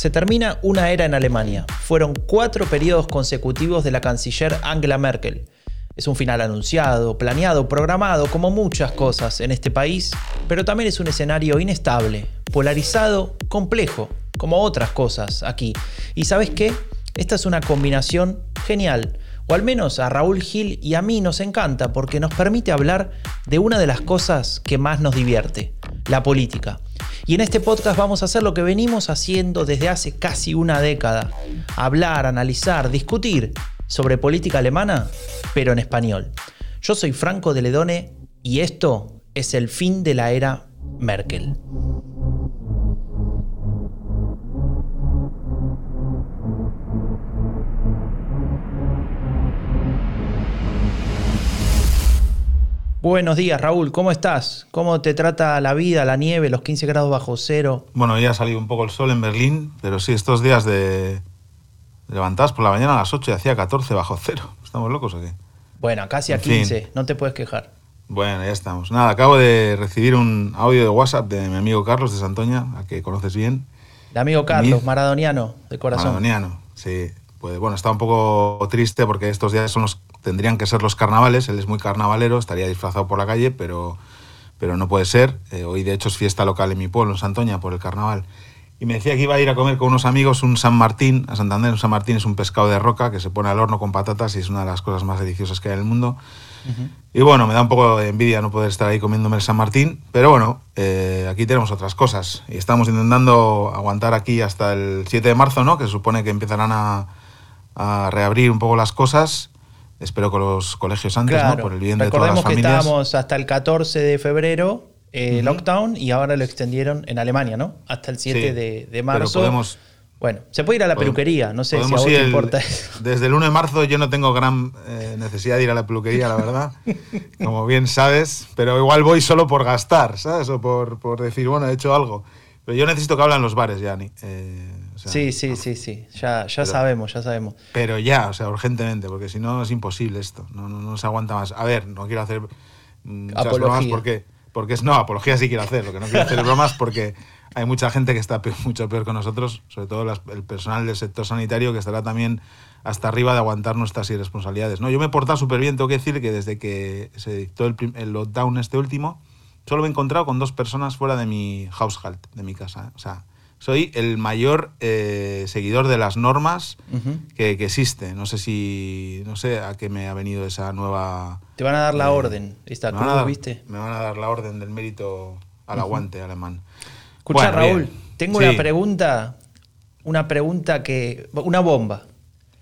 Se termina una era en Alemania. Fueron cuatro periodos consecutivos de la canciller Angela Merkel. Es un final anunciado, planeado, programado, como muchas cosas en este país, pero también es un escenario inestable, polarizado, complejo, como otras cosas aquí. ¿Y sabes qué? Esta es una combinación genial, o al menos a Raúl Gil y a mí nos encanta porque nos permite hablar de una de las cosas que más nos divierte, la política. Y en este podcast vamos a hacer lo que venimos haciendo desde hace casi una década. Hablar, analizar, discutir sobre política alemana, pero en español. Yo soy Franco de Ledone y esto es el fin de la era Merkel. Buenos días, Raúl. ¿Cómo estás? ¿Cómo te trata la vida, la nieve, los 15 grados bajo cero? Bueno, ya ha salido un poco el sol en Berlín, pero sí, estos días de levantadas por la mañana a las 8 y hacía 14 bajo cero. ¿Estamos locos o qué? Bueno, casi a 15, no te puedes quejar. Bueno, ya estamos. Nada, acabo de recibir un audio de WhatsApp de mi amigo Carlos de Santoña, a que conoces bien. De amigo Carlos, maradoniano, de corazón. Maradoniano, sí. Pues bueno, está un poco triste porque estos días son los tendrían que ser los carnavales, él es muy carnavalero, estaría disfrazado por la calle, pero, pero no puede ser. Eh, hoy de hecho es fiesta local en mi pueblo, en Santoña, por el carnaval. Y me decía que iba a ir a comer con unos amigos un San Martín, a Santander. Un San Martín es un pescado de roca que se pone al horno con patatas y es una de las cosas más deliciosas que hay en el mundo. Y bueno, me da un poco de envidia no poder estar ahí comiéndome el San Martín, pero bueno, eh, aquí tenemos otras cosas y estamos intentando aguantar aquí hasta el 7 de marzo, ¿no? Que se supone que empezarán a, a reabrir un poco las cosas espero con los colegios antes, ¿no? Por el bien de todas las familias. que estábamos hasta el 14 de febrero eh, lockdown y ahora lo extendieron en Alemania, ¿no? Hasta el 7 de, marzo. Pero podemos, bueno, se puede ir a la peluquería, no sé si a vos te importa eso. Desde el 1 de marzo yo no tengo gran eh, necesidad de ir a la peluquería, la verdad, como bien sabes, pero igual voy solo por gastar, ¿sabes? O por, por decir, bueno, he hecho algo. Pero yo necesito que hablen los bares, Yanni. Eh, sí, sí, sí, sí, ya, ya sabemos, ya sabemos. Pero ya, o sea, urgentemente, porque si no es imposible esto, no, no, se aguanta más. A ver, no quiero hacer mm, bromas porque, porque es, no, apología sí quiero hacer, lo que no quiero hacer bromas porque hay mucha gente que está mucho peor que nosotros, sobre todo el personal del sector sanitario que estará también hasta arriba de aguantar nuestras irresponsabilidades. No, yo me he portado súper bien, tengo que decir que desde que se dictó el, el, lockdown este último, solo me he encontrado con dos personas fuera de mi household, de mi casa. ¿eh? O sea, soy el mayor eh, seguidor de las normas que, existe. No sé si, no sé a qué me ha venido esa nueva... Te van a dar la eh, orden, esta cruz, ¿viste? Me van a dar la orden del mérito al aguante alemán. Escucha, Raúl, tengo una pregunta, una pregunta que... Una bomba.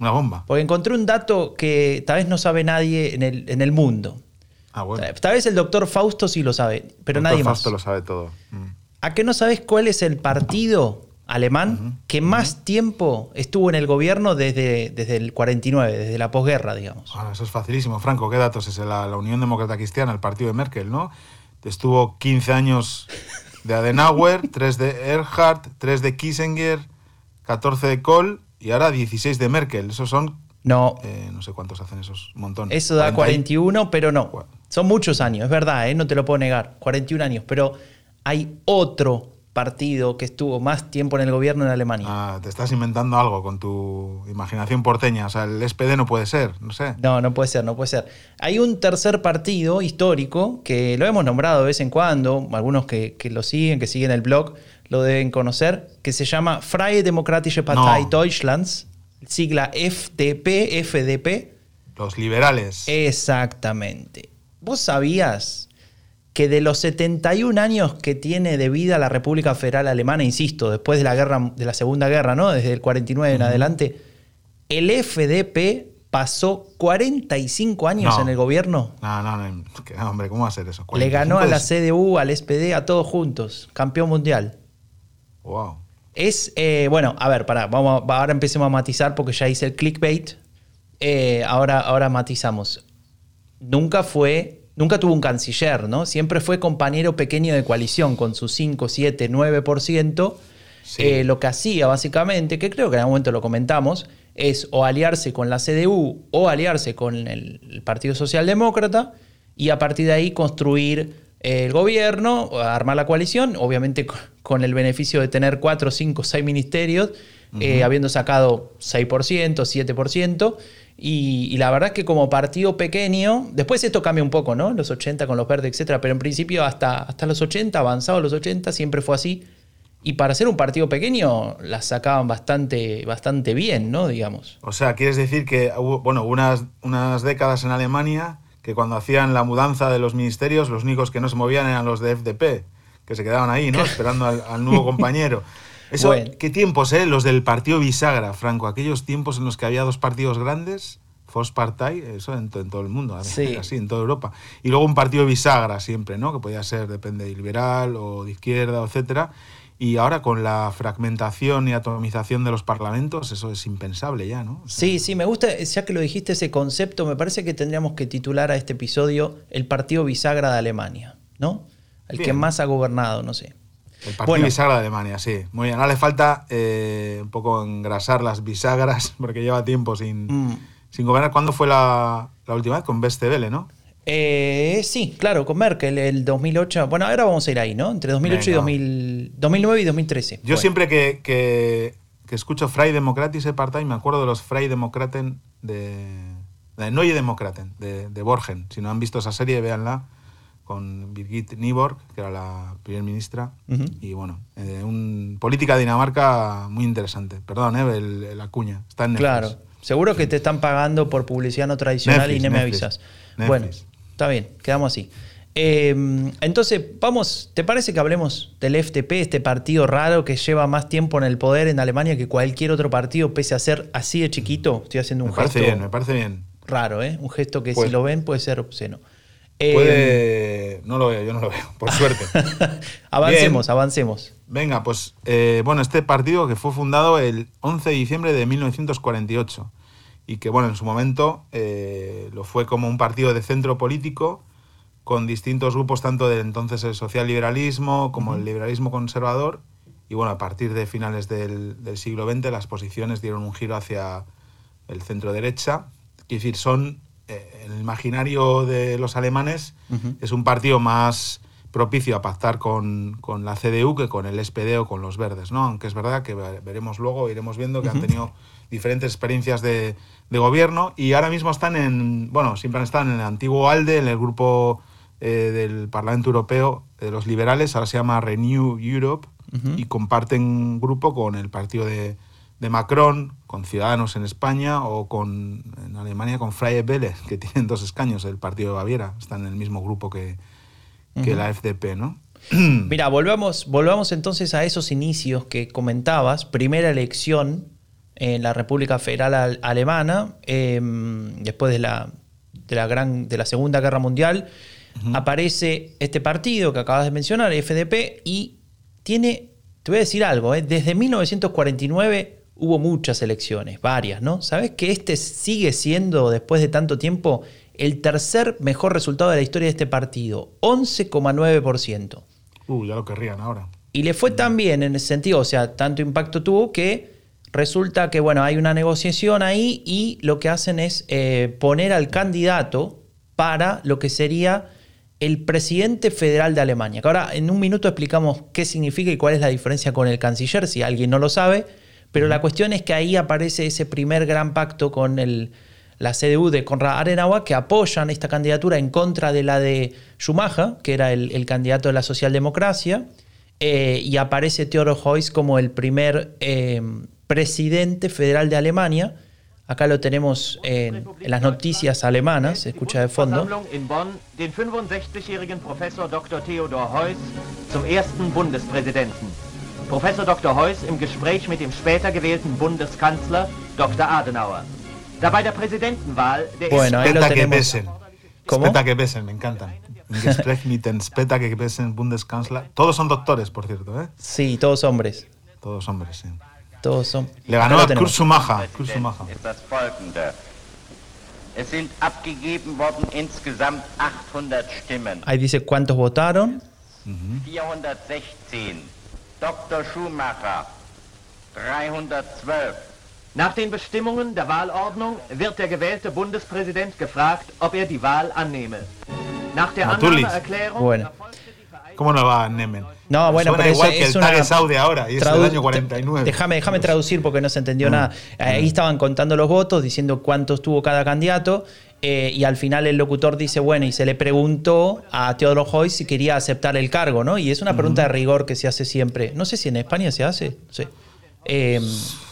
Una bomba. Porque encontré un dato que tal vez no sabe nadie en el, en el mundo. Ah, bueno. Tal vez el doctor Fausto sí lo sabe, pero nadie más. Fausto lo sabe todo. Mm. ¿A qué no sabes cuál es el partido alemán que más tiempo estuvo en el gobierno desde, desde el 49, desde la posguerra, digamos? Ah, eso es facilísimo. Franco, ¿qué datos es? La, la Unión Demócrata Cristiana, el partido de Merkel, ¿no? Estuvo 15 años de Adenauer, 3 de Erhard, 3 de Kissinger, 14 de Kohl y ahora 16 de Merkel. Esos son... No. Eh, no sé cuántos hacen esos, montón. Eso da 41, pero no. Son muchos años, es verdad, ¿eh? no te lo puedo negar. 41 años, pero hay otro partido que estuvo más tiempo en el gobierno en Alemania. Ah, te estás inventando algo con tu imaginación porteña. O sea, el SPD no puede ser, no sé. No, no puede ser, no puede ser. Hay un tercer partido histórico que lo hemos nombrado de vez en cuando, algunos que, lo siguen, que siguen el blog, lo deben conocer, que se llama Freie Demokratische Partei Deutschlands, sigla FDP, FDP. Los liberales. Exactamente. ¿Vos sabías que de los 71 años que tiene de vida la República Federal Alemana, insisto, después de la guerra de la Segunda Guerra, ¿no? Desde el 49 en adelante, el FDP pasó 45 años en el gobierno. No, no, no, hombre, ¿cómo va a ser eso? Le ganó a la CDU, al SPD, a todos juntos, campeón mundial. Wow. Es, eh, bueno, a ver, pará, vamos, ahora empecemos a matizar porque ya hice el clickbait. Eh, ahora, ahora matizamos. Nunca fue nunca tuvo un canciller, ¿no? Siempre fue compañero pequeño de coalición con su 5, 7, 9%. lo que hacía básicamente, que creo que en algún momento lo comentamos, es o aliarse con la CDU o aliarse con el, Partido Socialdemócrata y a partir de ahí construir eh, el gobierno, armar la coalición, obviamente con el beneficio de tener 4, 5, 6 ministerios, eh, habiendo sacado 6%, 7%. Y, la verdad es que como partido pequeño, después esto cambia un poco, ¿no? Los 80 con los verdes, etcétera, pero en principio hasta, hasta los 80, avanzados los 80, siempre fue así. Y para ser un partido pequeño, la sacaban bastante, bastante bien, ¿no? Digamos. O sea, quieres decir que hubo, bueno, unas, unas décadas en Alemania que cuando hacían la mudanza de los ministerios, los únicos que no se movían eran los de FDP, que se quedaban ahí, ¿no? Esperando al, nuevo compañero. Eso, ¿Qué tiempos, eh? Los del partido bisagra, Franco. Aquellos tiempos en los que había dos partidos grandes, Volkspartei, eso en, todo el mundo, sí. así, en toda Europa. Y luego un partido bisagra siempre, ¿no? Que podía ser, depende, de liberal o de izquierda, etcétera. Y ahora con la fragmentación y atomización de los parlamentos, eso es impensable ya, ¿no? sí, sí, me gusta, ya que lo dijiste ese concepto, me parece que tendríamos que titular a este episodio el partido bisagra de Alemania, ¿no? El que más ha gobernado, no sé. El partido bisagra de Alemania, sí. Muy bien. Ahora le falta eh, un poco engrasar las bisagras, porque lleva tiempo sin, mm. sin gobernar. ¿Cuándo fue la, última vez? Con Westebele, ¿no? Eh, sí, claro, con Merkel, el 2008. Bueno, ahora vamos a ir ahí, ¿no? Entre 2008 y 2009 y 2013. Yo siempre que, que, que, escucho Freie Demokratische Partei me acuerdo de los Freie Demokraten de, de Neue Demokraten, de, de Borgen. Si no han visto esa serie, véanla con Birgit Nyborg, que era la primer ministra, y bueno, eh, un, política de Dinamarca muy interesante. Perdón, eh, la cuña, está en Netflix. Claro, seguro que te están pagando por publicidad no tradicional y no me avisas. Bueno, está bien, quedamos así. Em, entonces, vamos, ¿te parece que hablemos del FTP, este partido raro que lleva más tiempo en el poder en Alemania que cualquier otro partido, pese a ser así de chiquito? Estoy haciendo un me gesto. Parece bien, me parece bien. Raro, ¿eh? Un gesto que si pues lo ven puede ser obsceno. Puede... no lo veo, yo no lo veo, por suerte. avancemos, avancemos. Venga, pues eh, bueno, este partido que fue fundado el 11 de diciembre de 1948 y que bueno, en su momento eh, lo fue como un partido de centro político con distintos grupos, tanto del entonces el social-liberalismo como el liberalismo conservador. Y bueno, a partir de finales del, del siglo XX las posiciones dieron un giro hacia el centro-derecha. Es decir, son eh, el imaginario de los alemanes es un partido más propicio a pactar con, la CDU que con el SPD o con los verdes, ¿no? Aunque es verdad que veremos luego, iremos viendo que han tenido diferentes experiencias de, gobierno y ahora mismo están en, bueno, siempre están en el antiguo ALDE, en el grupo eh, del Parlamento Europeo de los liberales, ahora se llama Renew Europe y comparten grupo con el partido de, de Macron, con Ciudadanos en España o con en Alemania con Freie Wähler, que tienen dos escaños, el partido de Baviera, están en el mismo grupo que, que la FDP, ¿no? Mira, volvamos, volvamos entonces a esos inicios que comentabas. Primera elección en la República Federal Alemana, em, después de la, de la, gran, de la Segunda Guerra Mundial, aparece este partido que acabas de mencionar, FDP, y tiene, te voy a decir algo, ¿eh? desde 1949 hubo muchas elecciones, varias, ¿no? ¿Sabes que este sigue siendo, después de tanto tiempo, el tercer mejor resultado de la historia de este partido? 11,9%. Uh, ya lo querrían ahora. Y le fue tan bien en ese sentido, o sea, tanto impacto tuvo que resulta que, bueno, hay una negociación ahí y lo que hacen es eh, poner al candidato para lo que sería el presidente federal de Alemania. Que ahora en un minuto explicamos qué significa y cuál es la diferencia con el canciller, si alguien no lo sabe. Pero la cuestión es que ahí aparece ese primer gran pacto con el, la CDU de Konrad Adenauer que apoyan esta candidatura en contra de la de Schumacher, que era el, candidato de la socialdemocracia, eh, y aparece Theodor Heuss como el primer eh, presidente federal de Alemania. Acá lo tenemos en, en, las noticias alemanas, se escucha de fondo. In Bonn, den 65-jährigen Professor Dr. Theodor Heuss zum ersten Bundespräsidenten. Professor Dr. Heuss im Gespräch mit dem später gewählten Bundeskanzler Dr. Adenauer. Da bei der Präsidentenwahl der bueno, ahí lo tenemos. Me encantan. Im Gespräch mit dem Speta que besen Bundeskanzler. Todos son doctores, por cierto, ¿eh? Sí, todos hombres. Todos hombres, sí. Todos son. Le ganó a Kurt Schumacher. Kurt Ist das folgende. Es sind abgegeben worden insgesamt 800 Stimmen. Ahí dice cuántos votaron. 416. Dr. Schumacher 312. Nach den Bestimmungen der Wahlordnung wird der gewählte Bundespräsident gefragt, ob er die Wahl annehme. Nach der. Annahmeerklärung Bueno. ¿Cómo no va Nemen? No, bueno, Suena pero igual es, que es el una. Saudi ahora, y es del año 49. Déjame, déjame traducir porque no se entendió nada. Ahí estaban contando los votos, diciendo cuántos tuvo cada candidato. Eh, y al final el locutor dice, bueno, y se le preguntó a Teodoro Hoy si quería aceptar el cargo, ¿no? Y es una pregunta de rigor que se hace siempre. No sé si en España se hace. no sé. Eh,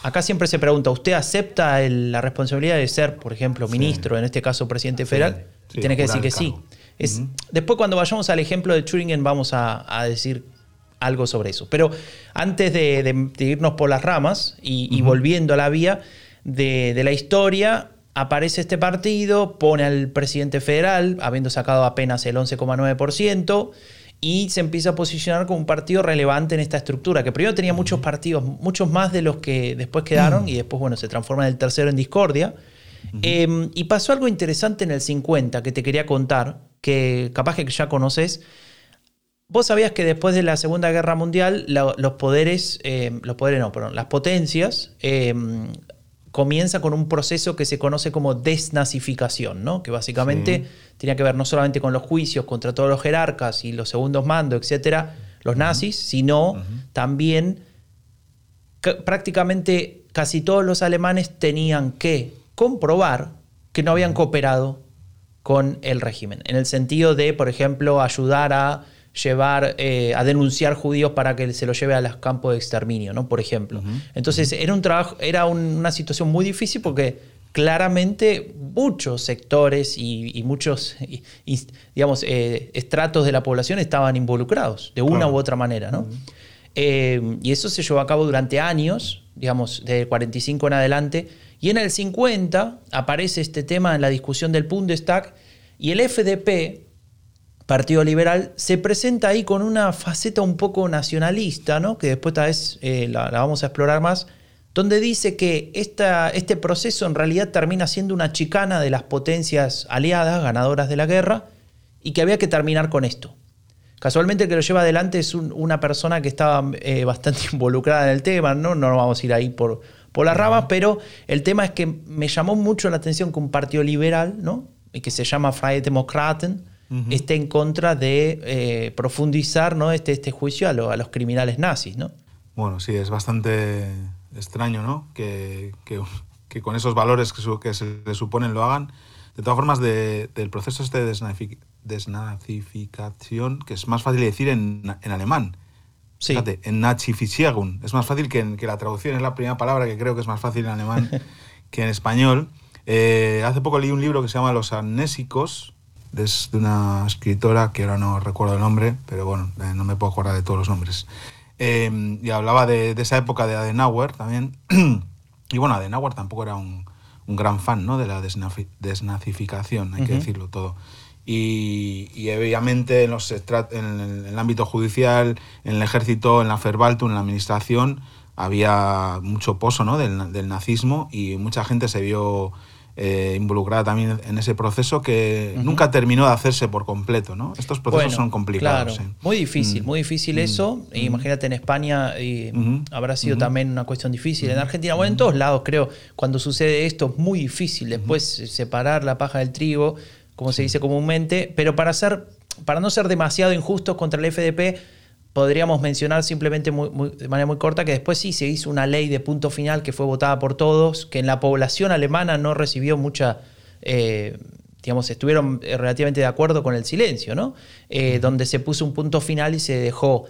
acá siempre se pregunta, ¿usted acepta el- la responsabilidad de ser, por ejemplo, ministro, en este caso presidente federal? sí, y tiene que decir que sí. Después cuando vayamos al ejemplo de Turingen vamos a, a decir algo sobre eso. Pero antes de, de- de irnos por las ramas y, y volviendo a la vía de, de la historia, aparece este partido, pone al presidente federal, habiendo sacado apenas el 11,9%, y se empieza a posicionar como un partido relevante en esta estructura, que primero tenía muchos partidos, muchos más de los que después quedaron, y después, bueno, se transforma en el tercero en discordia. Eh, y pasó algo interesante en el 50 que te quería contar, que capaz que ya conoces. Vos sabías que después de la Segunda Guerra Mundial, la- los poderes, eh, los poderes no, perdón, las potencias eh, comienza con un proceso que se conoce como desnazificación, ¿no? Que básicamente tenía que ver no solamente con los juicios contra todos los jerarcas y los segundos mandos, etcétera, los nazis, sino también ca- prácticamente casi todos los alemanes tenían que comprobar que no habían cooperado con el régimen, en el sentido de, por ejemplo, ayudar a llevar, eh, a denunciar judíos para que se los lleve a los campos de exterminio, ¿no? Por ejemplo. Entonces era un trabajo, era un- una situación muy difícil porque claramente muchos sectores y, y muchos, y- y, digamos, eh, estratos de la población estaban involucrados de una Claro. u otra manera, ¿no? Eh, y eso se llevó a cabo durante años, digamos, de 45 en adelante. Y en el 50 aparece este tema en la discusión del Bundestag y el FDP, Partido Liberal, se presenta ahí con una faceta un poco nacionalista, ¿no? que después tal vez eh, la, la vamos a explorar más, donde dice que esta, este proceso en realidad termina siendo una chicana de las potencias aliadas, ganadoras de la guerra, y que había que terminar con esto. Casualmente el que lo lleva adelante es un- una persona que estaba eh, bastante involucrada en el tema, ¿no? No nos vamos a ir ahí por, por las ramas, pero el tema es que me llamó mucho la atención que un partido liberal, ¿no? Que se llama Freie Demokraten, esté en contra de eh, profundizar ¿no? este, este juicio a, lo- a los criminales nazis, ¿no? Bueno, sí, es bastante extraño, ¿no? Que, que- que con esos valores que, su- que se le suponen lo hagan. De todas formas, de- del proceso este de desnazifi- desnazificación, que es más fácil decir en, en alemán. Sí. Fíjate, en Nazifizierung. Es más fácil que, en- que la traducción es la primera palabra que creo que es más fácil en alemán que en español. Eh, hace poco leí un libro que se llama Los amnésicos, es de una escritora que ahora no recuerdo el nombre, pero bueno, eh, no me puedo acordar de todos los nombres. Eh, y hablaba de, de esa época de Adenauer también. y bueno, Adenauer tampoco era un, un gran fan ¿no? de la desnafi- desnazificación, hay que Ujú. decirlo todo. Y, y obviamente en, los en el, en el ámbito judicial, en el ejército, en la Verwaltung, en la administración, había mucho pozo ¿no? del, del nazismo y mucha gente se vio eh, involucrada también en ese proceso que nunca terminó de hacerse por completo. ¿no? Estos procesos Bueno, son complicados. claro. sí. Muy difícil, Mm. muy difícil eso. E Imagínate en España y habrá sido también una cuestión difícil. En Argentina, bueno, en todos lados creo, cuando sucede esto es muy difícil después separar la paja del trigo, como se dice comúnmente. Pero para, ser, para no ser demasiado injustos contra el FDP, podríamos mencionar simplemente muy- muy- de manera muy corta que después sí se hizo una ley de punto final que fue votada por todos, que en la población alemana no recibió mucha... eh, digamos, estuvieron eh, relativamente de acuerdo con el silencio, ¿no? Eh, Donde se puso un punto final y se dejó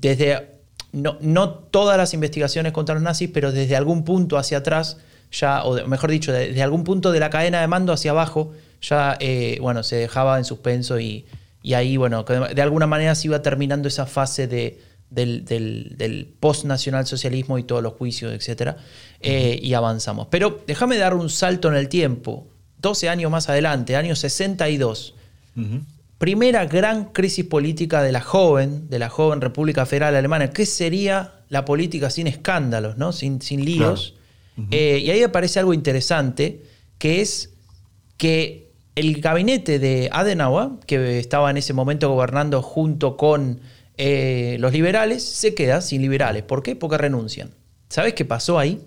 desde, no, no todas las investigaciones contra los nazis, pero desde algún punto hacia atrás, ya, o de- mejor dicho, de- desde algún punto de la cadena de mando hacia abajo, ya, eh, bueno, se dejaba en suspenso y, y ahí, bueno, de alguna manera se iba terminando esa fase de, del, del, del post-nacionalsocialismo y todos los juicios, etc. eh, y avanzamos. Pero déjame dar un salto en el tiempo. 12 años más adelante, año 62, Ujú. primera gran crisis política de la joven, de la joven República Federal Alemana. ¿Qué sería la política sin escándalos, ¿no? sin, sin líos? Eh, y ahí aparece algo interesante, que es que el gabinete de Adenauer, que estaba en ese momento gobernando junto con eh, los liberales, se queda sin liberales. ¿Por qué? Porque renuncian. ¿Sabes qué pasó ahí?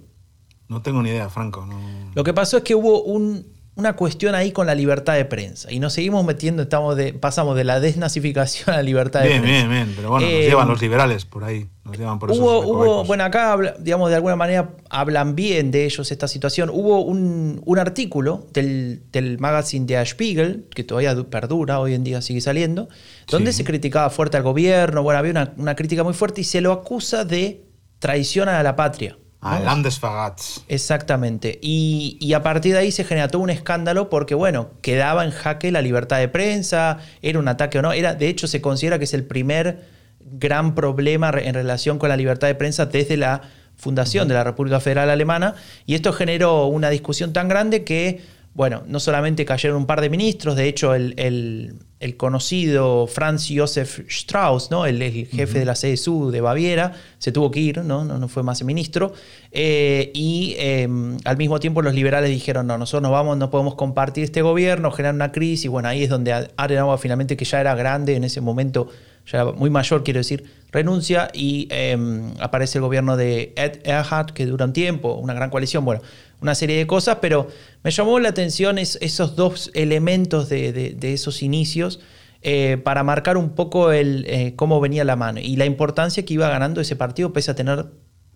No tengo ni idea, Franco. no- Lo que pasó es que hubo un, una cuestión ahí con la libertad de prensa. Y nos seguimos metiendo, estamos de, pasamos de la desnazificación a la libertad de Bien, prensa. bien, bien. Pero bueno, nos Eh, llevan los liberales por ahí. Nos llevan por Hubo, hubo, bueno, acá, digamos, de alguna manera hablan bien de ellos esta situación. Hubo un, un artículo del, del magazine Der Spiegel, que todavía du- perdura, hoy en día sigue saliendo, donde Sí. se criticaba fuerte al gobierno, bueno, había una, una crítica muy fuerte y se lo acusa de traición a la patria. ¿No? Landesverrats. Exactamente. Y, y a partir de ahí se genera todo un escándalo porque, bueno, quedaba en jaque la libertad de prensa, era un ataque o no. Era, de hecho, se considera que es el primer gran problema en relación con la libertad de prensa desde la fundación de la República Federal Alemana. Y esto generó una discusión tan grande que, bueno, no solamente cayeron un par de ministros, de hecho, el, el- el conocido Franz Josef Strauss, ¿no? el, el jefe de la CSU de Baviera, se tuvo que ir, no, no, no fue más ministro. Eh, y eh, al mismo tiempo los liberales dijeron, no, nosotros no vamos, no podemos compartir este gobierno, generar una crisis. Bueno, ahí es donde Adenauer finalmente, que ya era grande en ese momento, ya era muy mayor, quiero decir, renuncia y eh, aparece el gobierno de Ed Earhart, que dura un tiempo, una gran coalición, bueno, una serie de cosas, pero me llamó la atención es- esos dos elementos de, de- de esos inicios eh, para marcar un poco el, eh, cómo venía la mano y la importancia que iba ganando ese partido pese a tener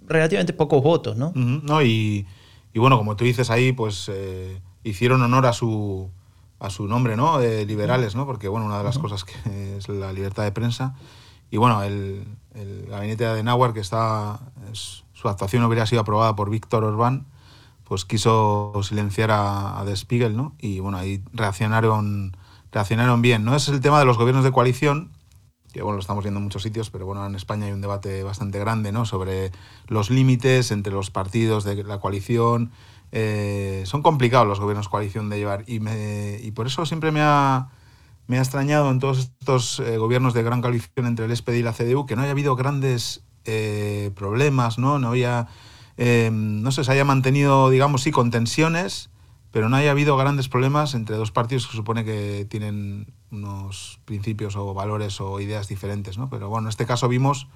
relativamente pocos votos, ¿no? Ujú, ¿no? Y, y bueno, como tú dices ahí, pues eh, hicieron honor a su, a su nombre, ¿no? De liberales, ¿no? Porque, bueno, una de las cosas que es la libertad de prensa. Y bueno, el, el gabinete de Adenauer, que está, es- su actuación hubiera sido aprobada por Víctor Orbán, pues quiso silenciar a, a Spiegel, ¿no? Y bueno, ahí reaccionaron, reaccionaron bien, ¿no? Es el tema de los gobiernos de coalición, que bueno, lo estamos viendo en muchos sitios, pero bueno, en España hay un debate bastante grande, ¿no? Sobre los límites entre los partidos de la coalición. Eh, son complicados los gobiernos coalición de llevar y por eso siempre me ha, me ha extrañado en todos estos eh, gobiernos de gran coalición entre el SPD y la CDU que no haya habido grandes eh, problemas, ¿no? No había, eh, no sé, se haya mantenido, digamos, sí, con tensiones, pero no haya habido grandes problemas entre dos partidos que se supone que tienen unos principios o valores o ideas diferentes, ¿no? Pero bueno, en este caso vimos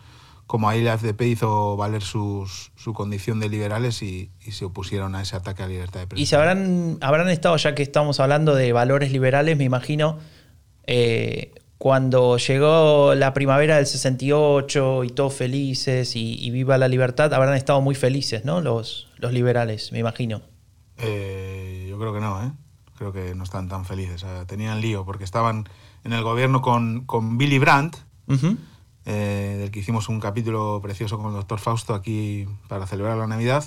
como ahí la FDP hizo valer sus- su condición de liberales y, y se opusieron a ese ataque a la libertad de prensa. Y se habrán, habrán estado, ya que estamos hablando de valores liberales, me imagino, eh, cuando llegó la primavera del 68 y todos felices y, y viva la libertad, habrán estado muy felices, ¿no? Los, los liberales, me imagino. Eh, yo creo que no, ¿eh? Creo que no están tan felices. O sea, tenían lío porque estaban en el gobierno con, con Billy Brandt, Ujú. eh, del que hicimos un capítulo precioso con el doctor Fausto aquí para celebrar la Navidad,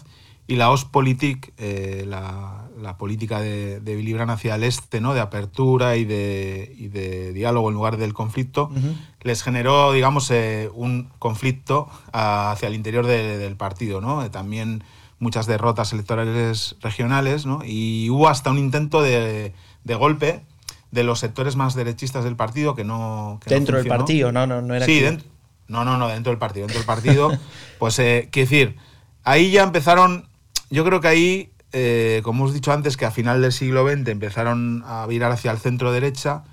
y la Ostpolitik, eh, la, la política de, de Willy Brandt hacia el este, ¿no? de apertura y de, y de diálogo en lugar del conflicto, Ujú. les generó, digamos, eh, un conflicto ah, hacia el interior de- del partido, ¿no? Eh, también muchas derrotas electorales regionales, ¿no? Y hubo hasta un intento de, de golpe de los sectores más derechistas del partido que no... que no Dentro del funcionó. partido, ¿no? No, no era Sí, dentro, no, no, no, dentro del partido. Dentro del partido, pues, eh, quiero decir, ahí ya empezaron, yo creo que ahí, eh, como os he dicho antes, que a final del siglo XX empezaron a virar hacia el centro-derecha,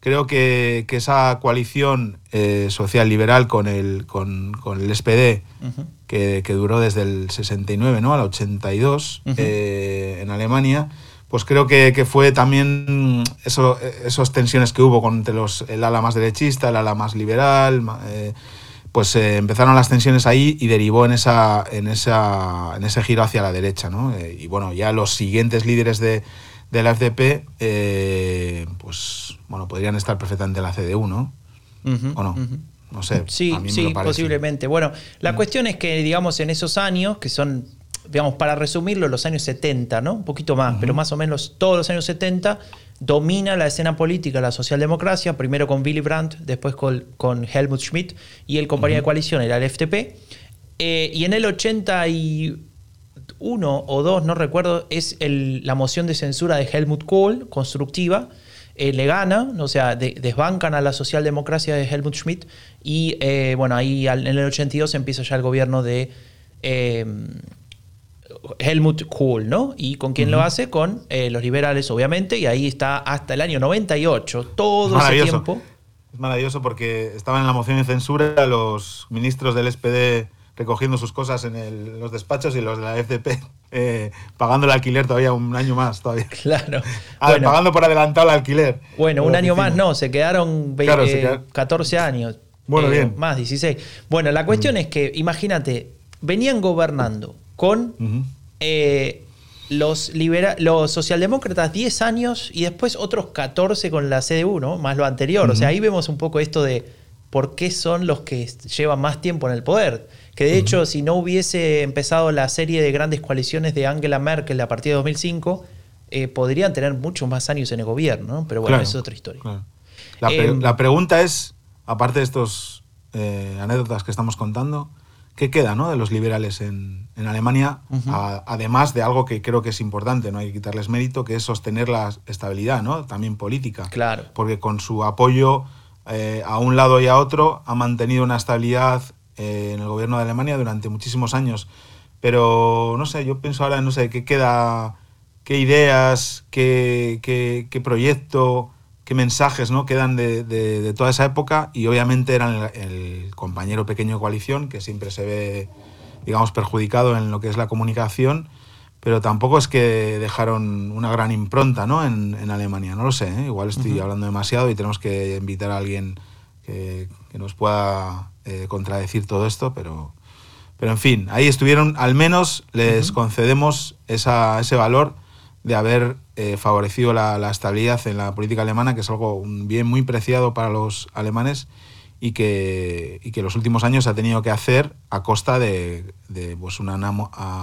creo que, que esa coalición eh, social-liberal con el, con, con el SPD, que, que duró desde el 69 ¿no? al 82 Ujú. eh, en Alemania, pues creo que, que fue también eso, esas tensiones que hubo con entre los, el ala más derechista, el ala más liberal, eh, pues eh, empezaron las tensiones ahí y derivó en, esa, en, esa, en ese giro hacia la derecha. ¿no? Eh, y bueno, ya los siguientes líderes de, de la FDP, eh, pues bueno, podrían estar perfectamente en la CDU, ¿no? ¿O no? No sé. Sí, a mí me sí, lo posiblemente. Bueno, la cuestión es que, digamos, en esos años, que son, digamos, para resumirlo, los años 70, ¿no? Un poquito más, pero más o menos todos los años 70, domina la escena política la socialdemocracia, primero con Willy Brandt, después con, con Helmut Schmidt, y el compañero de coalición era el FDP. Eh, y en el 81 o 2, no recuerdo, es el- la moción de censura de Helmut Kohl, constructiva, eh, le gana, o sea, de- desbancan a la socialdemocracia de Helmut Schmidt y eh, bueno, ahí al- en el 82 empieza ya el gobierno de Helmut Kohl, ¿no? ¿Y con quién lo hace? Con eh, los liberales, obviamente, y ahí está hasta el año 98, todo ese tiempo. Es maravilloso porque estaban en la moción de censura los ministros del SPD recogiendo sus cosas en los despachos y los de la FDP eh, pagando el alquiler todavía un año más todavía. Claro. Ah, pagando por adelantado el alquiler. Bueno, un año más no, se quedaron 14 años. Bueno, eh, bien. Más 16. Bueno, la cuestión es que, imagínate, venían gobernando con eh, los, los socialdemócratas 10 años y después otros 14 con la CDU, ¿no? Más lo anterior. O sea, ahí vemos un poco esto de por qué son los que llevan más tiempo en el poder. Que de hecho, si no hubiese empezado la serie de grandes coaliciones de Angela Merkel a partir de 2005, eh, podrían tener muchos más años en el gobierno, ¿no? Pero bueno, eso es otra historia. Em, la, pregunta es, aparte de estos eh, anécdotas que estamos contando, ¿qué queda ¿no? de los liberales en, Alemania? además de algo que creo que es importante, no hay que quitarles mérito, que es sostener la estabilidad, ¿no? También política. Claro. Porque con su apoyo eh, a un lado y a otro ha mantenido una estabilidad eh, en el gobierno de Alemania durante muchísimos años. Pero no sé, yo pienso ahora, no sé, qué queda, qué ideas, qué, qué, proyecto, qué mensajes ¿no? quedan de, toda esa época y obviamente eran el, compañero pequeño de coalición que siempre se ve, digamos, perjudicado en lo que es la comunicación, pero tampoco es que dejaron una gran impronta ¿no? en, Alemania, no lo sé, ¿eh? igual estoy hablando demasiado y tenemos que invitar a alguien que, que nos pueda eh, contradecir todo esto, pero, pero en fin, ahí estuvieron, al menos les concedemos esa, ese valor de haber eh, favorecido la, estabilidad en la política alemana, que es algo un bien muy preciado para los alemanes y que, y que los últimos años ha tenido que hacer a costa de, de pues una,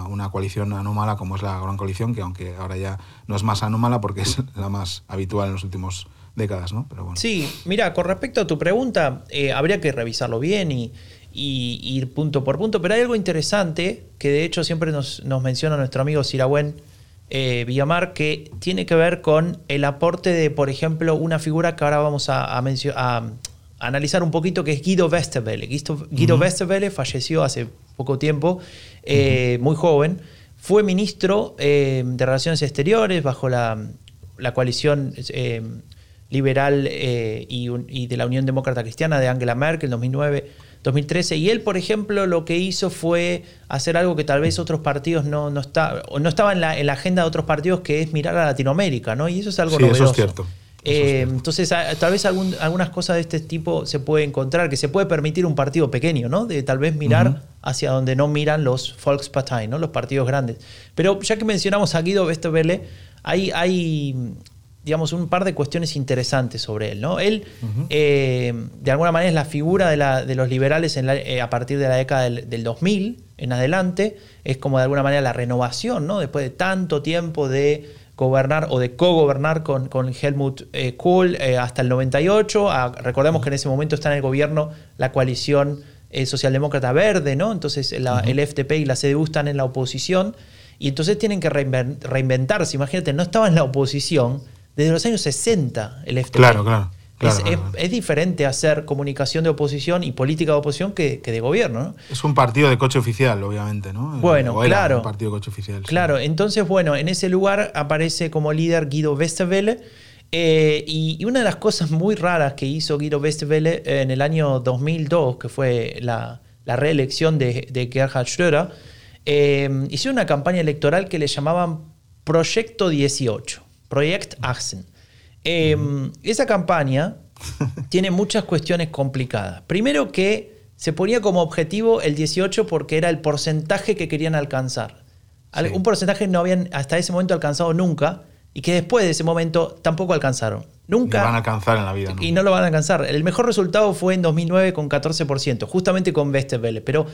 una coalición anómala como es la Gran Coalición, que aunque ahora ya no es más anómala porque es la más habitual en los últimos décadas, ¿no? Pero bueno. Sí, mira, con respecto a tu pregunta, eh, habría que revisarlo bien y, ir punto por punto, pero hay algo interesante que de hecho siempre nos, menciona nuestro amigo Siragüen eh, Villamar, que tiene que ver con el aporte de, por ejemplo, una figura que ahora vamos a, a, analizar un poquito, que es Guido Westerwelle. Guido, Westerwelle falleció hace poco tiempo, eh, muy joven. Fue ministro de Relaciones Exteriores bajo la, la coalición liberal eh, y, de la Unión Demócrata Cristiana de Angela Merkel, 2009. 2013. Y él, por ejemplo, lo que hizo fue hacer algo que tal vez otros partidos no, no, está, no estaba en la, en la, agenda de otros partidos, que es mirar a Latinoamérica, ¿no? Y eso es algo sí, novedoso. Eso es cierto. Eh, entonces, tal vez algunas cosas de este tipo se puede encontrar, que se puede permitir un partido pequeño, ¿no? De tal vez mirar hacia donde no miran los Volkspartei, ¿no? Los partidos grandes. Pero ya que mencionamos a Guido Westerwelle, hay, hay digamos, un par de cuestiones interesantes sobre él. ¿no? Él, eh, de alguna manera, es la figura de, los liberales eh, a partir de la década del, 2000 en adelante. Es como de alguna manera la renovación, ¿no? después de tanto tiempo de gobernar o de co-gobernar con, con, Helmut eh, Kohl hasta el 98. Ah, recordemos que en ese momento está en el gobierno la coalición socialdemócrata verde, ¿no? entonces el FDP y la CDU están en la oposición. Y entonces tienen que reinventarse. Imagínate, no estaba en la oposición, desde los años 60 el FTP. Claro, claro. es, diferente hacer comunicación de oposición y política de oposición que, de gobierno. ¿no? Es un partido de coche oficial, obviamente, ¿no? Bueno, claro. Un partido de coche oficial. Claro, entonces, bueno, en ese lugar aparece como líder Guido Westerwelle. Eh, y, una de las cosas muy raras que hizo Guido Westerwelle en el año 2002, que fue la, reelección de, Gerhard Schröder, eh, hizo una campaña electoral que le llamaban Proyecto 18. Project Axen. Em, esa campaña tiene muchas cuestiones complicadas. Primero que se ponía como objetivo el 18 porque era el porcentaje que querían alcanzar. Un porcentaje que no habían hasta ese momento alcanzado nunca y que después de ese momento tampoco alcanzaron. Nunca. No van a alcanzar en la vida. Y no lo van a alcanzar. El mejor resultado fue en 2009 con 14%, justamente con Westerwelle. Pero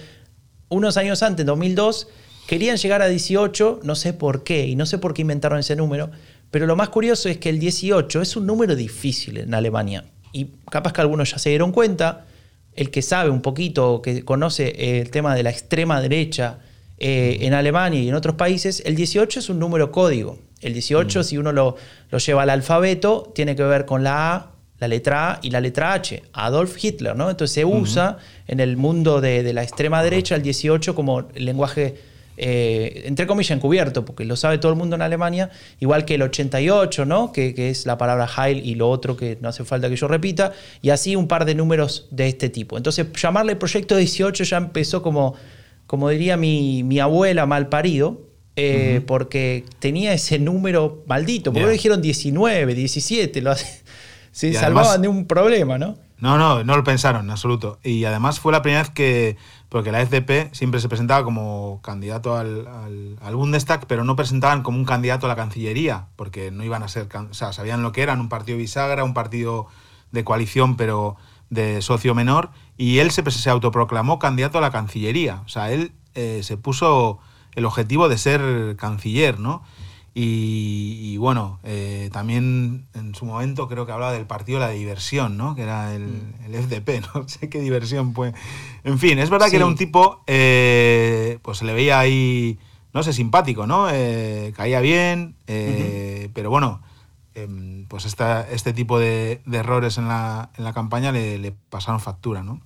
unos años antes, en 2002, querían llegar a 18, no sé por qué, y no sé por qué inventaron ese número, pero lo más curioso es que el 18 es un número difícil en Alemania. Y capaz que algunos ya se dieron cuenta, el que sabe un poquito, que conoce eh, el tema de la extrema derecha eh, en Alemania y en otros países, el 18 es un número código. El 18, mm. si uno lo, lo, lleva al alfabeto, tiene que ver con la A, la letra A y la letra H. Adolf Hitler, ¿no? Entonces se usa en el mundo de, de la extrema derecha el 18 como lenguaje eh, entre comillas, encubierto, porque lo sabe todo el mundo en Alemania, igual que el 88, ¿no? Que, es la palabra Heil y lo otro que no hace falta que yo repita, y así un par de números de este tipo. Entonces, llamarle proyecto 18 ya empezó como como diría mi, mi abuela, mal parido, eh, porque tenía ese número maldito. Porque Ya. dijeron 19, 17, lo hace- se Y salvaban además- de un problema, ¿no? No, no, no lo pensaron en absoluto. Y además fue la primera vez que, porque la FDP siempre se presentaba como candidato al, al, al Bundestag, pero no presentaban como un candidato a la Cancillería, porque no iban a ser, o sea, sabían lo que eran, un partido bisagra, un partido de coalición, pero de socio menor, y él se, se autoproclamó candidato a la Cancillería. O sea, él eh, se puso el objetivo de ser canciller, ¿no? Y, y bueno, eh, también en su momento creo que hablaba del partido la diversión, ¿no? Que era el, Mm. el FDP, no sé qué diversión fue. En fin, es verdad Sí. que era un tipo, eh, pues se le veía ahí, no sé, simpático, ¿no? Eh, caía bien, pero bueno, em, pues esta, este tipo de, de errores en la, en la campaña le, le pasaron factura, ¿no?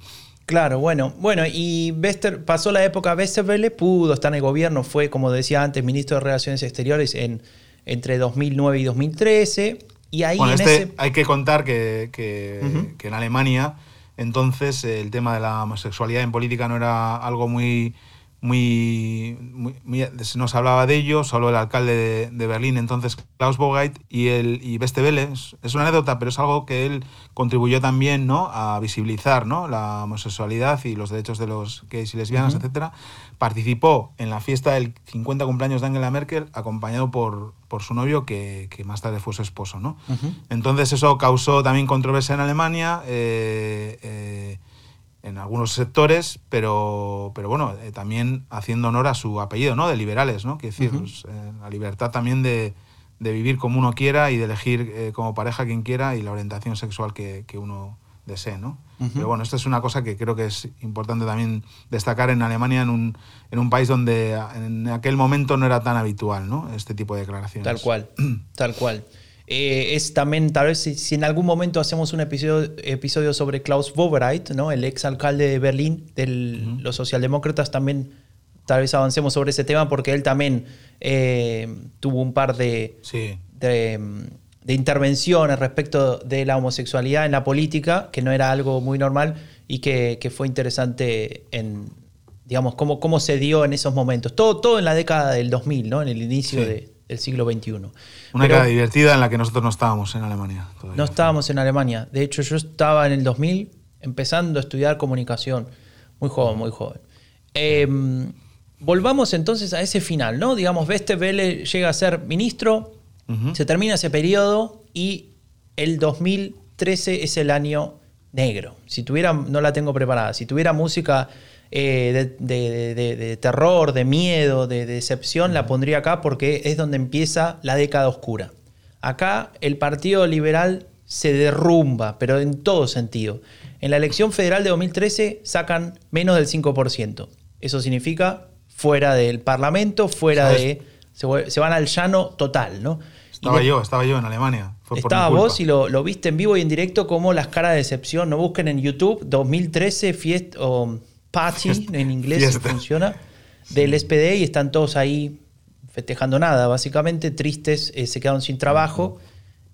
Claro, bueno, bueno, y Wester, pasó la época Westerwelle, pudo estar en el gobierno, fue, como decía antes, ministro de Relaciones Exteriores en, entre 2009 y 2013, y ahí Bueno, en este ese... hay que contar que, que- Ujú. que en Alemania entonces el tema de la homosexualidad en política no era algo muy muy, muy- muy- no se hablaba de ello, solo el alcalde de, de Berlín entonces Klaus Bogeit y el y Westebele, es, es una anécdota, pero es algo que él contribuyó también ¿no? a visibilizar ¿no? la homosexualidad y los derechos de los gays y lesbianas, Ujú. etcétera. Participó en la fiesta del 50 cumpleaños de Angela Merkel acompañado por, por su novio que, que más tarde fue su esposo, ¿no? Ujú. Entonces eso causó también controversia en Alemania, eh, eh, en algunos sectores, pero, pero bueno, eh, también haciendo honor a su apellido, ¿no? De liberales, ¿no? Quiero decir, Ujú. pues, eh, la libertad también de, de vivir como uno quiera y de elegir eh, como pareja quien quiera y la orientación sexual que, que uno desee, ¿no? Ujú. Pero bueno, esto es una cosa que creo que es importante también destacar en Alemania, en un, en un país donde en aquel momento no era tan habitual, ¿no? Este tipo de declaraciones. Tal cual, tal cual. Eh, es también, tal vez, si, si en algún momento hacemos un episodio, episodio sobre Klaus Wowereit, ¿no? el ex alcalde de Berlín, de los socialdemócratas, también tal vez avancemos sobre ese tema porque él también eh, tuvo un par de, Sí. de, de intervenciones respecto de la homosexualidad en la política, que no era algo muy normal y que, que fue interesante en, digamos, cómo, cómo se dio en esos momentos. Todo, todo en la década del 2000, ¿no? En el inicio Sí. de- del siglo XXI. Una Pero década divertida en la que nosotros no estábamos en Alemania. todavía. no estábamos en Alemania. De hecho, yo estaba en el 2000 empezando a estudiar comunicación. Muy joven, muy joven. Eh, volvamos entonces a ese final, ¿no? Digamos, Westerwelle llega a ser ministro, se termina ese periodo y el 2013 es el año negro. Si tuviera, no la tengo preparada, si tuviera música eh, de, de- de- de terror, de miedo, de, de decepción, la pondría acá porque es donde empieza la década oscura. Acá el Partido Liberal se derrumba, pero en todo sentido. En la elección federal de 2013 sacan menos del 5%. Eso significa fuera del Parlamento, fuera ¿Sabes? de... Se, van al llano total, ¿no? Estaba yo, estaba yo en Alemania. Fue Estaba vos y lo, lo viste en vivo y en directo como las caras de decepción. No busquen en YouTube 2013 fiesta o party en inglés Fiesta. funciona del SPD y están todos ahí festejando nada, básicamente tristes, eh, se quedaron sin trabajo.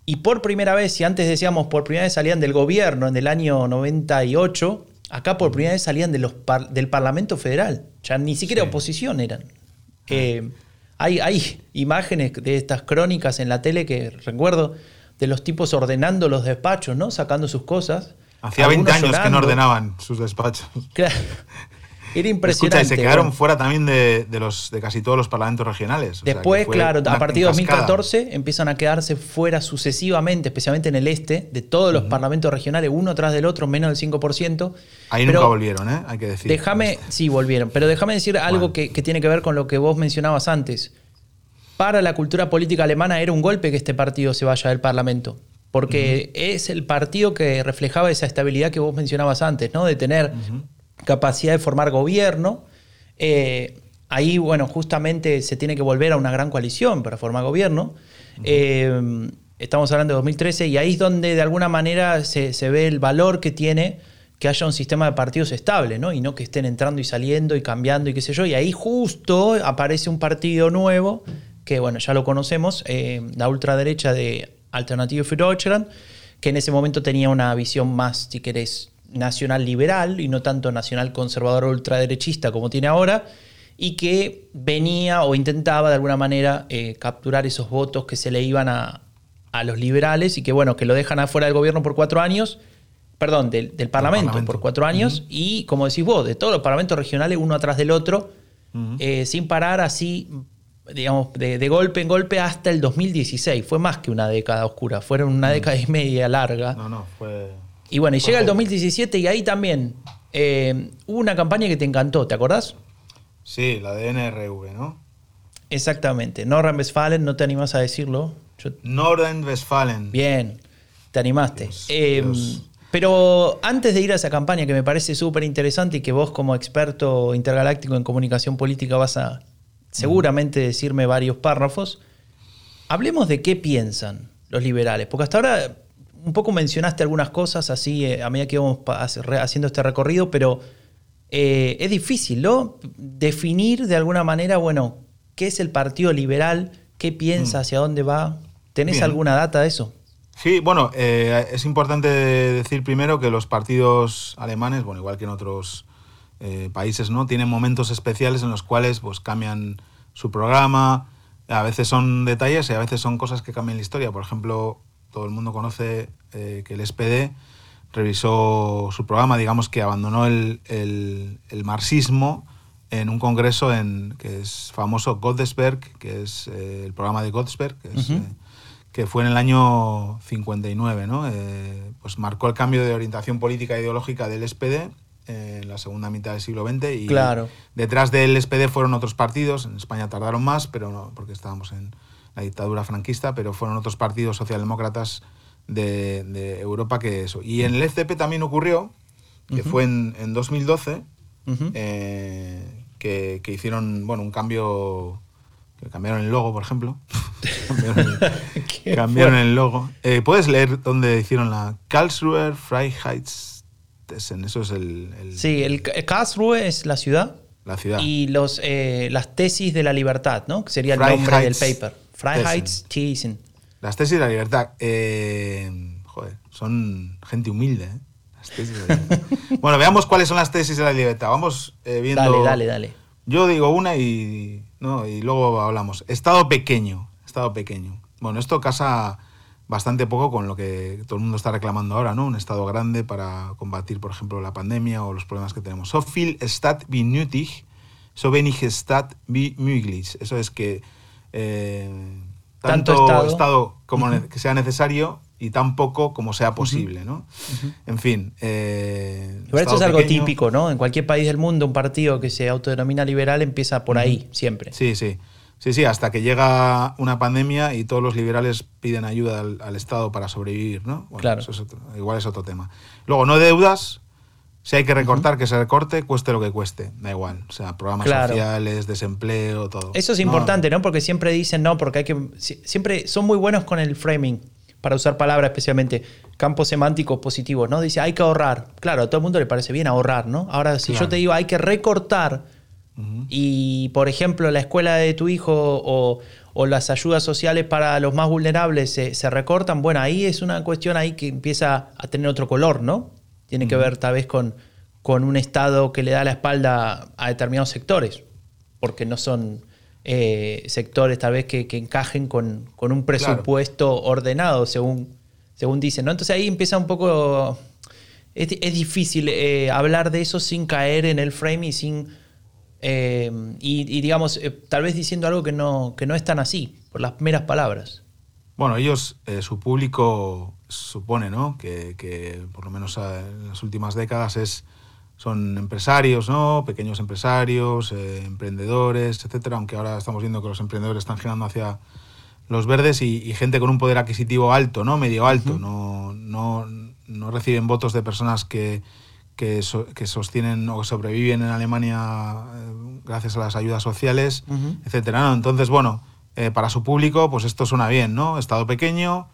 Y por primera vez, si antes decíamos por primera vez salían del gobierno en el año 98, acá por primera vez salían de los par- del Parlamento Federal. Ya ni siquiera Sí. oposición eran. Eh, hay, hay imágenes de estas crónicas en la tele que recuerdo de los tipos ordenando los despachos, ¿no? Sacando sus cosas. Hacía 20 Algunos años que no ordenaban sus despachos. Claro. Era Escucha, impresionante. y se quedaron bueno. fuera también de, de los, de casi todos los parlamentos regionales. O Después, claro, a partir de en cascada. 2014 empiezan a quedarse fuera sucesivamente, especialmente en el este, de todos los parlamentos regionales, uno tras del otro, menos del 5%. Ahí Pero nunca volvieron, ¿eh? Hay que decir. Déjame, sí, volvieron, pero déjame decir algo Bueno. que, que tiene que ver con lo que vos mencionabas antes. Para la cultura política alemana era un golpe que este partido se vaya del Parlamento, porque es el partido que reflejaba esa estabilidad que vos mencionabas antes, ¿no? De tener capacidad de formar gobierno. Eh, ahí, bueno, justamente se tiene que volver a una gran coalición para formar gobierno. Eh, estamos hablando de 2013 y ahí es donde de alguna manera se, se ve el valor que tiene que haya un sistema de partidos estable, ¿no? Y no que estén entrando y saliendo y cambiando y qué sé yo. Y ahí justo aparece un partido nuevo, que bueno, ya lo conocemos, eh, la ultraderecha de Alternative für Deutschland, que en ese momento tenía una visión más, si querés, nacional liberal y no tanto nacional conservador ultraderechista como tiene ahora, y que venía o intentaba de alguna manera eh, capturar esos votos que se le iban a, a, los liberales y que bueno, que lo dejan afuera del gobierno por cuatro años, perdón, del, del parlamento, parlamento, por cuatro años, uh -huh. y como decís vos, de todos los parlamentos regionales uno atrás del otro, eh, sin parar así, digamos, de, de, golpe en golpe hasta el 2016. Fue más que una década oscura, fueron una -huh. década y media larga. No, no, fue... Y bueno, y llega el 2017 y ahí también eh, hubo una campaña que te encantó, ¿te acordás? Sí, la de NRV, ¿no? Exactamente. Nordrhein-Westfalen, ¿no te animás a decirlo? Yo... Nordrhein-Westfalen. Bien, te animaste. Dios, eh, Dios. Pero antes de ir a esa campaña que me parece súper interesante y que vos como experto intergaláctico en comunicación política vas a seguramente decirme varios párrafos, hablemos de qué piensan los liberales. Porque hasta ahora un poco mencionaste algunas cosas así eh, a medida que íbamos haciendo este recorrido, pero eh, es difícil, ¿no? Definir de alguna manera, bueno, qué es el Partido Liberal, qué piensa, mm. hacia dónde va. ¿Tenés Bien. alguna data de eso? Sí, bueno, eh, es importante decir primero que los partidos alemanes, bueno, igual que en otros eh, países, ¿no? Tienen momentos especiales en los cuales pues cambian su programa, a veces son detalles y a veces son cosas que cambian la historia. Por ejemplo, todo el mundo conoce eh, que el SPD revisó su programa, digamos que abandonó el, el, el marxismo en un congreso en, que es famoso Godesberg, que es eh, el programa de Godesberg, que, es, uh -huh. eh, que, fue en el año 59, ¿no? Eh, pues marcó el cambio de orientación política e ideológica del SPD en la segunda mitad del siglo XX y claro. detrás del SPD fueron otros partidos, en España tardaron más, pero no, porque estábamos en la dictadura franquista, pero fueron otros partidos socialdemócratas de, de Europa que eso. Y en el FDP también ocurrió, que uh -huh. fue en, en 2012, uh -huh. eh, que, que, hicieron bueno, un cambio, que cambiaron el logo, por ejemplo. cambiaron, el, cambiaron el, logo. Eh, ¿Puedes leer dónde hicieron la Karlsruher Freiheitsessen? Eso es el, el, Sí, el, Karlsruhe es la ciudad. La ciudad. Y los, eh, las tesis de la libertad, ¿no? Que sería el nombre del paper. Freiheitsessen. Las tesis de la libertad. Eh, joder, son gente humilde, ¿eh? bueno, veamos cuáles son las tesis de la libertad. Vamos eh, viendo. Dale, dale, dale. Yo digo una y, no, y luego hablamos. Estado pequeño. Estado pequeño. Bueno, esto casa bastante poco con lo que todo el mundo está reclamando ahora, ¿no? Un Estado grande para combatir, por ejemplo, la pandemia o los problemas que tenemos. So viel Stadt wie nötig, so wenig Stadt wie möglich. Eso es que eh, tanto, tanto, Estado, estado como uh -huh. que sea necesario y tan poco como sea posible, ¿no? Uh -huh. En fin. Eh, Pero esto es algo pequeño. típico, ¿no? En cualquier país del mundo, un partido que se autodenomina liberal empieza por uh -huh. ahí, siempre. Sí, sí. Sí, sí, hasta que llega una pandemia y todos los liberales piden ayuda al, al Estado para sobrevivir, ¿no? Bueno, claro. Eso es otro, igual es otro tema. Luego, no deudas. Si hay que recortar, uh -huh. que se recorte, cueste lo que cueste, da igual. O sea, programas claro. sociales, desempleo, todo. Eso es importante, no. ¿no? Porque siempre dicen, no, porque hay que. Siempre son muy buenos con el framing para usar palabras especialmente campos semánticos positivos, ¿no? Dice, hay que ahorrar. Claro, a todo el mundo le parece bien ahorrar, ¿no? Ahora, si claro. yo te digo, hay que recortar, uh -huh. y por ejemplo, la escuela de tu hijo o, o las ayudas sociales para los más vulnerables se, se, recortan, bueno, ahí es una cuestión ahí que empieza a tener otro color, ¿no? Tiene uh -huh. que ver tal vez con, con un Estado que le da la espalda a determinados sectores, porque no son eh, sectores tal vez que, que encajen con, con, un presupuesto claro. ordenado, según, según dicen. ¿no? Entonces ahí empieza un poco... Es, es difícil eh, hablar de eso sin caer en el frame y sin... Eh, y, y, digamos, eh, tal vez diciendo algo que no, que no es tan así, por las meras palabras. Bueno, ellos, eh, su público supone, ¿no? Que, que por lo menos en las últimas décadas es son empresarios, ¿no? Pequeños empresarios, eh, emprendedores, etcétera, aunque ahora estamos viendo que los emprendedores están girando hacia los verdes y, y gente con un poder adquisitivo alto, ¿no? Medio alto. Uh -huh. no, no, no, reciben votos de personas que, que, so, que, sostienen o sobreviven en Alemania eh, gracias a las ayudas sociales, uh -huh. etcétera. ¿no? Entonces, bueno, eh, para su público, pues esto suena bien, ¿no? Estado pequeño.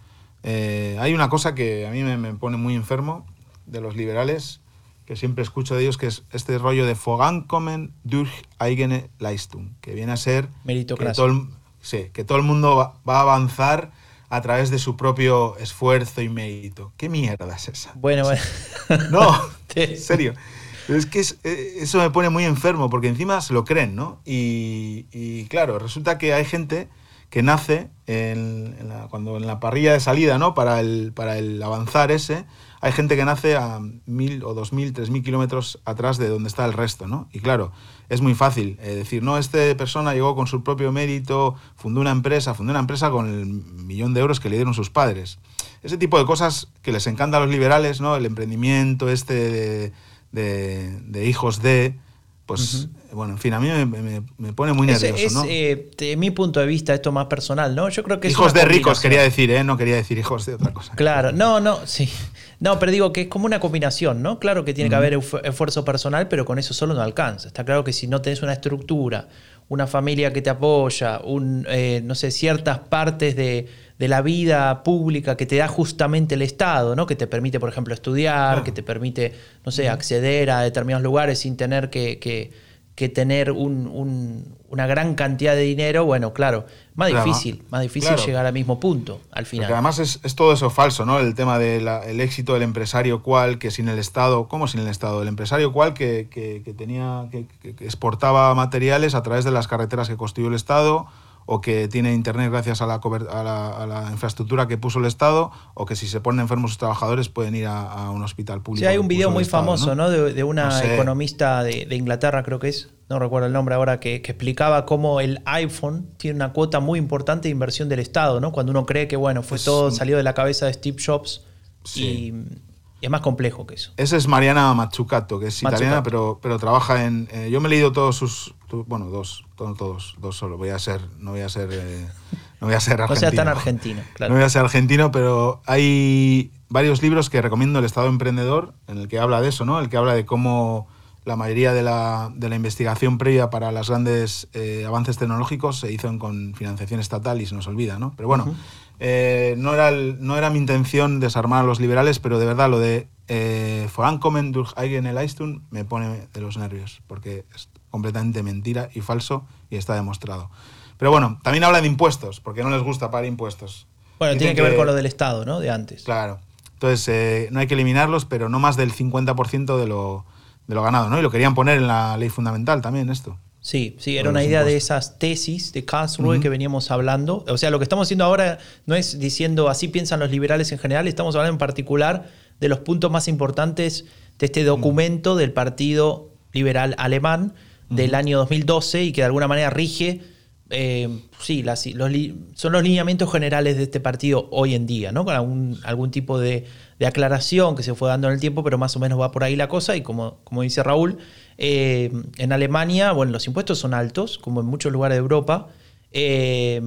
Eh, hay una cosa que a mí me, me pone muy enfermo de los liberales, que siempre escucho de ellos, que es este rollo de Vorankommen durch eigene Leistung, que viene a ser que todo, el, sí, que todo el mundo va, va, a avanzar a través de su propio esfuerzo y mérito. ¿Qué mierda es esa? Bueno, bueno. No, en serio. Pero es que es- eh, eso me pone muy enfermo, porque encima se lo creen, ¿no? Y, y claro, resulta que hay gente que nace en, en la, cuando en la parrilla de salida, ¿no? Para el, para el avanzar ese, hay gente que nace a mil o dos mil, tres mil kilómetros atrás de donde está el resto, ¿no? Y claro, es muy fácil eh, decir, no, esta persona llegó con su propio mérito, fundó una empresa, fundó una empresa con el millón de euros que le dieron sus padres. Ese tipo de cosas que les encanta a los liberales, ¿no? El emprendimiento este de, de- de hijos de... Pues, bueno, en fin, a mí me, me- me pone muy nervioso, es, ¿no? eh, de mi punto de vista, esto más personal, ¿no? Yo creo que es hijos de ricos, quería decir, ¿eh? No quería decir hijos de otra cosa. Claro, no, no, sí. No, pero digo que es como una combinación, ¿no? Claro que tiene que haber esfu- esfuerzo personal, pero con eso solo no alcanza. Está claro que si no tenés una estructura, una familia que te apoya, un, eh, no sé, ciertas partes de, de la vida pública que te da justamente el Estado, ¿no? Que te permite, por ejemplo, estudiar, que te permite, no sé, acceder a determinados lugares sin tener que, que- que tener un- un- una gran cantidad de dinero, bueno, claro, más Claro, difícil, más difícil claro. llegar al mismo punto al final. Porque además es, es todo eso falso, ¿no? El tema del éxito del empresario cual, que sin el Estado, ¿cómo sin el Estado? El empresario cual que, que- que tenía, que exportaba materiales a través de las carreteras que construyó el Estado, o que tiene internet gracias a la, a la, a la infraestructura que puso el Estado, o que si se ponen enfermos sus trabajadores pueden ir a, a un hospital público. Sí, hay un video muy Estado, famoso, ¿no? De, de una No sé. economista de, de Inglaterra, creo que es, no recuerdo el nombre ahora, que, que explicaba cómo el iPhone tiene una cuota muy importante de inversión del Estado, ¿no? Cuando uno cree que, bueno, fue todo, salió de la cabeza de Steve Jobs Sí. y, y es más complejo que eso. Esa es Mariana Mazzucato, que es Mazzucato. italiana, pero, pero trabaja en. eh, yo me he leído todos sus. bueno, dos, to- todos, dos solo. Voy a ser. No voy a ser. eh, no voy a ser No argentino. sea tan argentino, claro. No voy a ser argentino, pero hay varios libros que recomiendo el Estado Emprendedor, en el que habla de eso, ¿no? El que habla de cómo la mayoría de la, de la investigación previa para los grandes eh, avances tecnológicos se hizo con financiación estatal y se nos olvida, ¿no? Pero bueno, eh, no, era el- no era mi intención desarmar a los liberales, pero de verdad lo de eh, Vorankommen durch eigene Leistung me pone de los nervios, porque es completamente mentira y falso y está demostrado. Pero bueno, también habla de impuestos, porque no les gusta pagar impuestos. Bueno, Dicen tiene que ver con lo del Estado, ¿no? De antes. Claro. Entonces, eh, no hay que eliminarlos, pero no más del 50% de lo, de lo ganado, ¿no? Y lo querían poner en la ley fundamental también, esto. Sí, sí, era una idea de esas tesis de Karlsruhe Ujú. que veníamos hablando. O sea, lo que estamos haciendo ahora no es diciendo así piensan los liberales en general, estamos hablando en particular de los puntos más importantes de este documento del Partido Liberal Alemán del año 2012 y que de alguna manera rige, eh, sí, las- los son los lineamientos generales de este partido hoy en día, ¿no? Con algún, algún tipo de, de aclaración que se fue dando en el tiempo, pero más o menos va por ahí la cosa y como, como dice Raúl, eh, en Alemania, bueno, los impuestos son altos, como en muchos lugares de Europa, eh,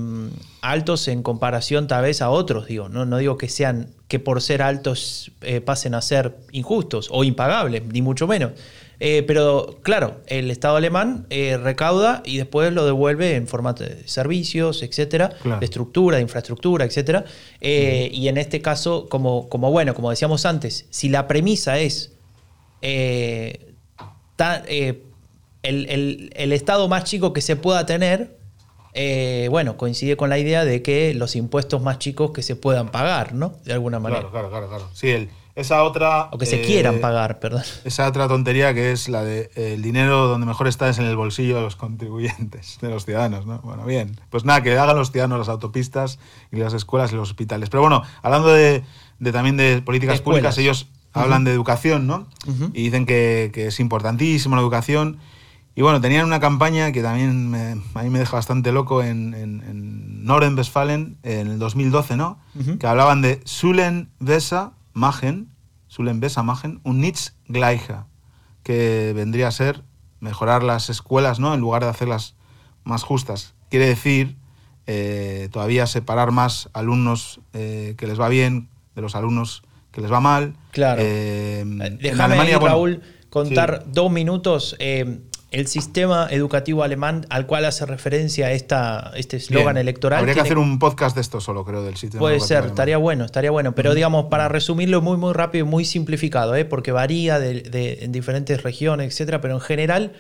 altos en comparación tal vez a otros, digo, no, no digo que sean, que por ser altos eh, pasen a ser injustos o impagables, ni mucho menos. Pero claro, el Estado alemán recauda y después lo devuelve en formato de servicios, etcétera, Claro. de estructura, de infraestructura, etcétera. Y en este caso, como, como bueno, como decíamos antes, si la premisa es eh, ta- eh, el, el- el estado más chico que se pueda tener, eh, bueno, coincide con la idea de que los impuestos más chicos que se puedan pagar, ¿no? De alguna manera. Claro, claro, claro, claro. Sí, el- esa otra... O que se eh, quieran pagar, perdón. Esa otra tontería que es la de eh, el dinero donde mejor está es en el bolsillo de los contribuyentes, de los ciudadanos, ¿no? Bueno, bien. Pues nada, que hagan los ciudadanos las autopistas y las escuelas y los hospitales. Pero bueno, hablando de, de también de políticas Escuelas. públicas, ellos hablan de educación, ¿no? Y dicen que, que es importantísimo la educación. Y bueno, tenían una campaña que también me- a mí me deja bastante loco en, en, en Norden-Westfalen en el 2012, ¿no? Que hablaban de Sulen Besa Machen, Sulen Besa Machen, un Nitz Gleiche, que vendría a ser mejorar las escuelas, ¿no? En lugar de hacerlas más justas. Quiere decir eh, todavía separar más alumnos eh, que les va bien de los alumnos que les va mal. Claro. Eh, en Déjame Alemania, bueno, Raúl, contar sí. dos minutos. eh, el sistema educativo alemán al cual hace referencia esta, este eslogan electoral. Habría que hacer un podcast de esto solo, creo, del sitio. Puede ser, estaría bueno, estaría bueno. Pero digamos, para resumirlo muy, muy rápido y muy simplificado, ¿eh? porque varía de, de- en diferentes regiones, etcétera, pero en general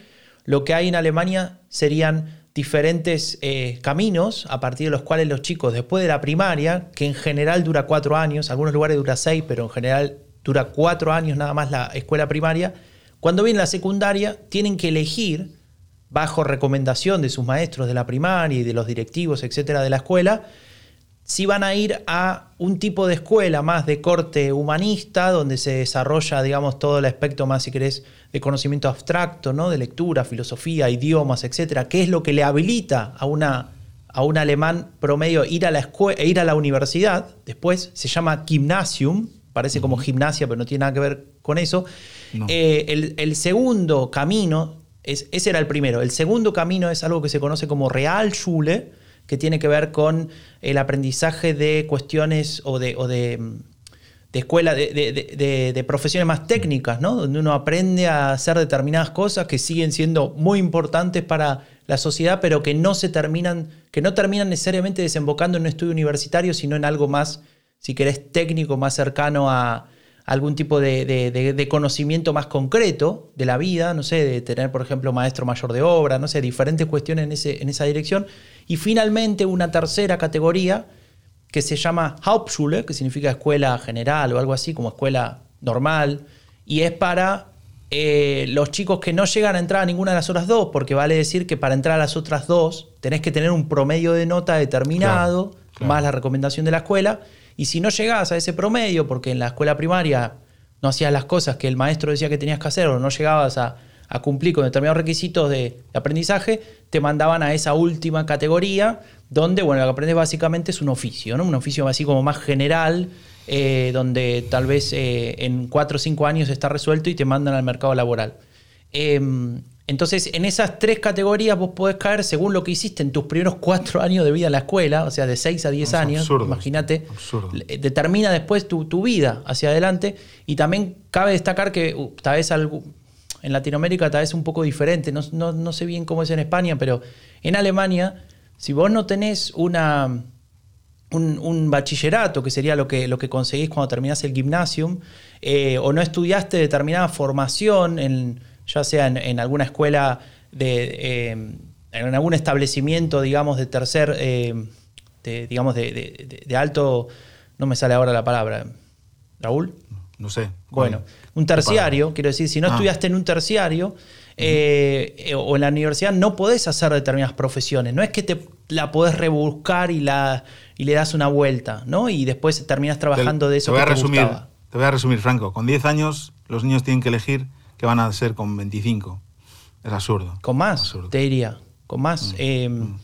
lo que hay en Alemania serían diferentes eh, caminos a partir de los cuales los chicos, después de la primaria, que en general dura cuatro años, algunos lugares dura seis, pero en general dura cuatro años nada más la escuela primaria. Cuando viene la secundaria, tienen que elegir, bajo recomendación de sus maestros de la primaria y de los directivos, etcétera, de la escuela, si van a ir a un tipo de escuela más de corte humanista, donde se desarrolla, digamos, todo el aspecto más, si querés, de conocimiento abstracto, ¿no? De lectura, filosofía, idiomas, etcétera, que es lo que le habilita a una a un alemán promedio ir a la escuela, ir a la universidad, después se llama gymnasium, parece como gimnasia, pero no tiene nada que ver con eso. Eh, el, segundo camino, es, ese era el primero, el segundo camino es algo que se conoce como Realschule, que tiene que ver con el aprendizaje de cuestiones o de, o de, de escuela, de, de, profesiones más técnicas, ¿no? donde uno aprende a hacer determinadas cosas que siguen siendo muy importantes para la sociedad, pero que no se terminan, que no terminan necesariamente desembocando en un estudio universitario, sino en algo más, si querés, técnico, más cercano a algún tipo de, conocimiento más concreto de la vida, no sé, de tener, por ejemplo, maestro mayor de obra, no sé, diferentes cuestiones en, ese, en esa dirección. Y finalmente una tercera categoría que se llama Hauptschule, que significa escuela general o algo así, como escuela normal, y es para eh, los chicos que no llegan a entrar a ninguna de las otras dos, porque vale decir que para entrar a las otras dos tenés que tener un promedio de nota determinado, más la recomendación de la escuela, y si no llegás a ese promedio, porque en la escuela primaria no hacías las cosas que el maestro decía que tenías que hacer o no llegabas a, cumplir con determinados requisitos de, aprendizaje, te mandaban a esa última categoría, donde bueno, lo que aprendes básicamente es un oficio, ¿no? un oficio así como más general, eh, donde tal vez eh, en cuatro o cinco años está resuelto y te mandan al mercado laboral. Em, entonces, en esas tres categorías vos podés caer según lo que hiciste en tus primeros cuatro años de vida en la escuela, o sea, de seis a diez años, imagínate, determina después tu, vida hacia adelante. Y también cabe destacar que uh, tal vez algo, en Latinoamérica tal vez un poco diferente, no, no sé bien cómo es en España, pero en Alemania, si vos no tenés una un, bachillerato, que sería lo que, lo que conseguís cuando terminás el gymnasium, eh, o no estudiaste determinada formación, en, ya sea en, alguna escuela, de, eh, en algún establecimiento, digamos, de tercer, eh, digamos, de, alto, no me sale ahora la palabra, Raúl. No sé. Bueno, un terciario, quiero decir, si no ah. estudiaste en un terciario, o en la universidad no podés hacer determinadas profesiones. No es que te la podés rebuscar y la y le das una vuelta, ¿no? Y después terminas trabajando de eso. Te voy, a resumir, te voy a resumir, Franco. Con 10 años los niños tienen que elegir qué van a ser con 25. Es absurdo. Con más, te diría. Con más. Mm, eh, mm.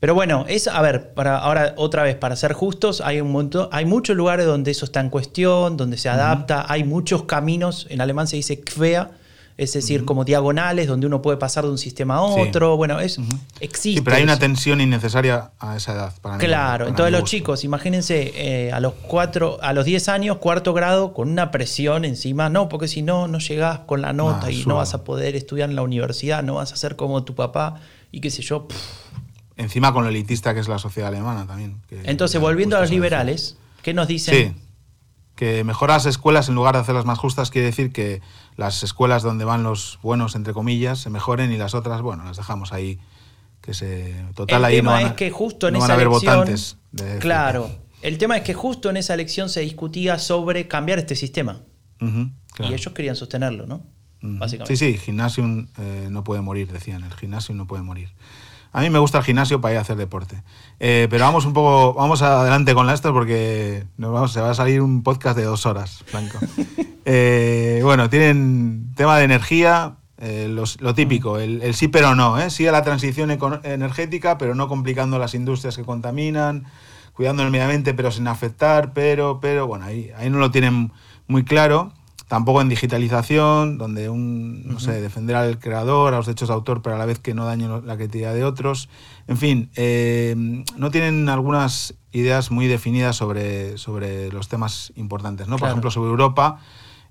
Pero bueno, es, a ver, para, ahora otra vez, para ser justos, hay un montón, hay muchos lugares donde eso está en cuestión, donde se adapta, hay muchos caminos, en alemán se dice Quea, es decir, como diagonales donde uno puede pasar de un sistema a otro. Bueno, es, existe. Sí, pero hay una tensión innecesaria a esa edad. Para claro, entonces los chicos, imagínense eh, a los cuatro, a los 10 años, cuarto grado, con una presión encima, no, porque si no, no llegás con la nota y no vas a poder estudiar en la universidad, no vas a ser como tu papá y qué sé yo. Encima con lo elitista que es la sociedad alemana también. entonces, volviendo a los liberales, ¿qué nos dicen? Sí que mejoras escuelas en lugar de hacerlas más justas quiere decir que las escuelas donde van los buenos, entre comillas, se mejoren y las otras, bueno, las dejamos ahí. Que se. Total, el ahí tema no es que justo en esa elección, claro. El tema es que justo en esa elección se discutía sobre cambiar este sistema. Y ellos querían sostenerlo, ¿no? Básicamente. Sí, sí, gimnasio eh, no puede morir, decían. El gimnasio no puede morir. A mí me gusta el gimnasio para ir a hacer deporte. Eh, pero vamos un poco, vamos adelante con la esto porque nos vamos, se va a salir un podcast de dos horas, Franco. Eh, bueno, tienen tema de energía, eh, lo típico, el, sí pero no, ¿eh? sí a la transición energética, pero no complicando las industrias que contaminan, cuidando el medio ambiente, pero sin afectar, pero, pero, bueno, ahí, ahí no lo tienen muy claro tampoco en digitalización, donde un, no sé, defender al creador, a los derechos de autor, pero a la vez que no dañe la creatividad de otros. En fin, eh, no tienen algunas ideas muy definidas sobre, sobre los temas importantes. ¿no? Por ejemplo, sobre Europa,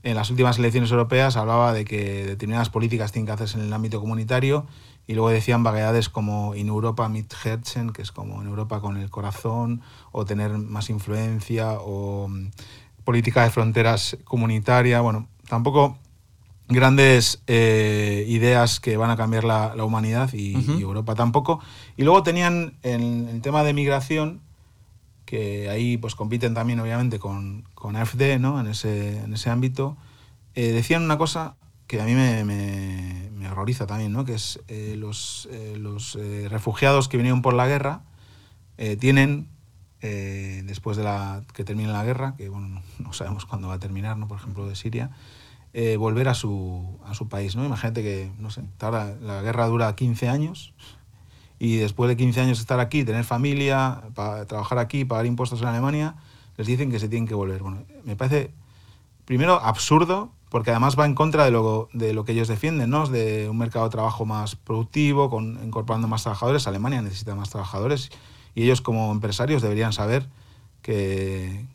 en las últimas elecciones europeas hablaba de que determinadas políticas tienen que hacerse en el ámbito comunitario y luego decían vaguedades como in Europa mit Herzen, que es como en Europa con el corazón, o tener más influencia, o política de fronteras comunitaria, bueno, tampoco grandes eh, ideas que van a cambiar la, humanidad y, Europa tampoco. Y luego tenían en el tema de migración que ahí pues compiten también obviamente con, con AFD ¿no? en, ese, en ese ámbito, eh, decían una cosa que a mí me, me, me horroriza también, ¿no? que es eh, los, eh, los refugiados que vinieron por la guerra tienen, eh, después de la, que termine la guerra, que bueno, no, sabemos cuándo va a terminar, ¿no? por ejemplo de Siria, eh, volver a su, a su país. ¿no? Imagínate que, no sé, tarda- la guerra dura 15 años y después de 15 años estar aquí, tener familia, pa- trabajar aquí, pagar impuestos en Alemania, les dicen que se tienen que volver. Bueno, me parece, primero, absurdo, porque además va en contra de lo, de lo que ellos defienden, ¿no? De un mercado de trabajo más productivo, con, incorporando más trabajadores. Alemania necesita más trabajadores y ellos como empresarios deberían saber que,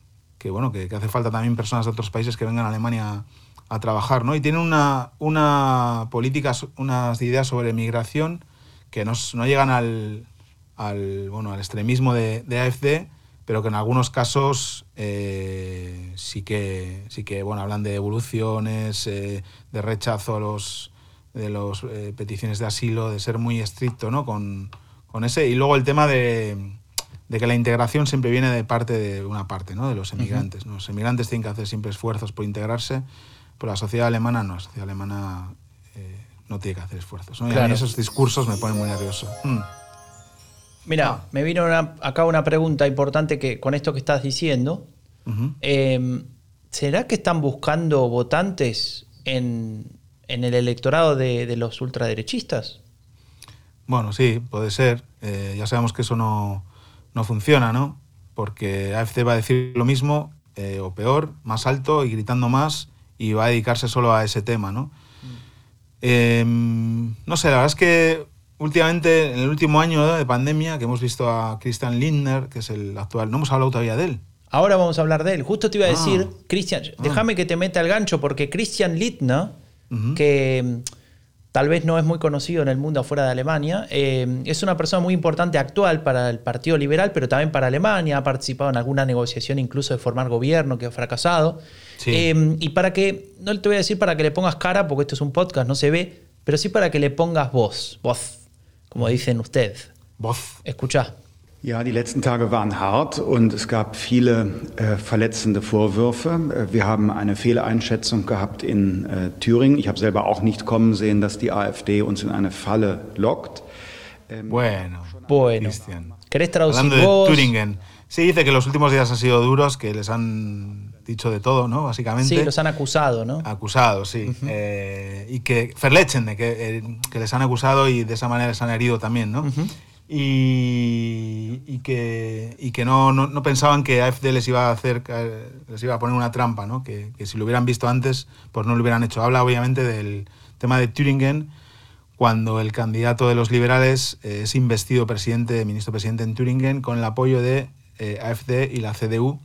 bueno, que, hace falta también personas de otros países que vengan a Alemania a trabajar, ¿no? Y tienen una, una política, unas ideas sobre migración que no, no llegan al, al, bueno, al extremismo de, AFD, pero que en algunos casos eh, sí que, sí que bueno, hablan de evoluciones, eh, de rechazo a los, de las peticiones de asilo, de ser muy estricto ¿no? con, con ese. Y luego el tema de, de que la integración siempre viene de parte de una parte, ¿no? de los emigrantes. ¿no? Los emigrantes tienen que hacer siempre esfuerzos por integrarse, pero la sociedad alemana no, la sociedad alemana eh, no tiene que hacer esfuerzos. ¿no? Y a mí Claro. esos discursos me ponen muy nervioso. Mm. Mira, me vino una- acá una pregunta importante que con esto que estás diciendo. Eh, ¿Será que están buscando votantes en, en el electorado de, de los ultraderechistas? Bueno, sí, puede ser. Eh, ya sabemos que eso no, no funciona, ¿no? Porque AFC va a decir lo mismo, eh, o peor, más alto y gritando más, y va a dedicarse solo a ese tema, ¿no? Eh, no sé, la verdad es que últimamente, en el último año de pandemia, que hemos visto a Christian Lindner, que es el actual, no hemos hablado todavía de él. Ahora vamos a hablar de él. Justo te iba a Ah. decir, Christian, déjame que te meta el gancho, porque Christian Littner, Ujú. que mm, tal vez no es muy conocido en el mundo afuera de Alemania, eh, es una persona muy importante actual para el Partido Liberal, pero también para Alemania. Ha participado en alguna negociación incluso de formar gobierno que ha fracasado. Sí. Eh, y para que, no te voy a decir para que le pongas cara, porque esto es un podcast, no se ve, pero sí para que le pongas voz, voz, como dicen ustedes. Voz. Escuchá. Ja, die letzten Tage waren hart und es gab viele äh, verletzende Vorwürfe. Äh, Wir haben eine Fehleinschätzung gehabt in äh, Thüringen. Ich habe selber auch nicht kommen sehen, dass die AfD uns in eine Falle lockt. Ähm, Bueno, Bueno. Christian. ¿Querés traducir Hablando de vos? Thüringen. Sí, dice que los últimos días han sido duros, que les han dicho de todo, ¿no? Básicamente. Sí, los han acusado, ¿no? Acusados, sí. Eh, y que Verletzende, que, eh, que les han acusado y de esa manera les han herido también, ¿no? Y, y que, y que no, no, no pensaban que AFD les iba a hacer caer- les iba a poner una trampa, ¿no? Que, que si lo hubieran visto antes, pues no lo hubieran hecho. Habla obviamente del tema de Thüringen, cuando el candidato de los liberales eh, es investido presidente, ministro presidente en Thüringen, con el apoyo de eh, AfD y la CDU.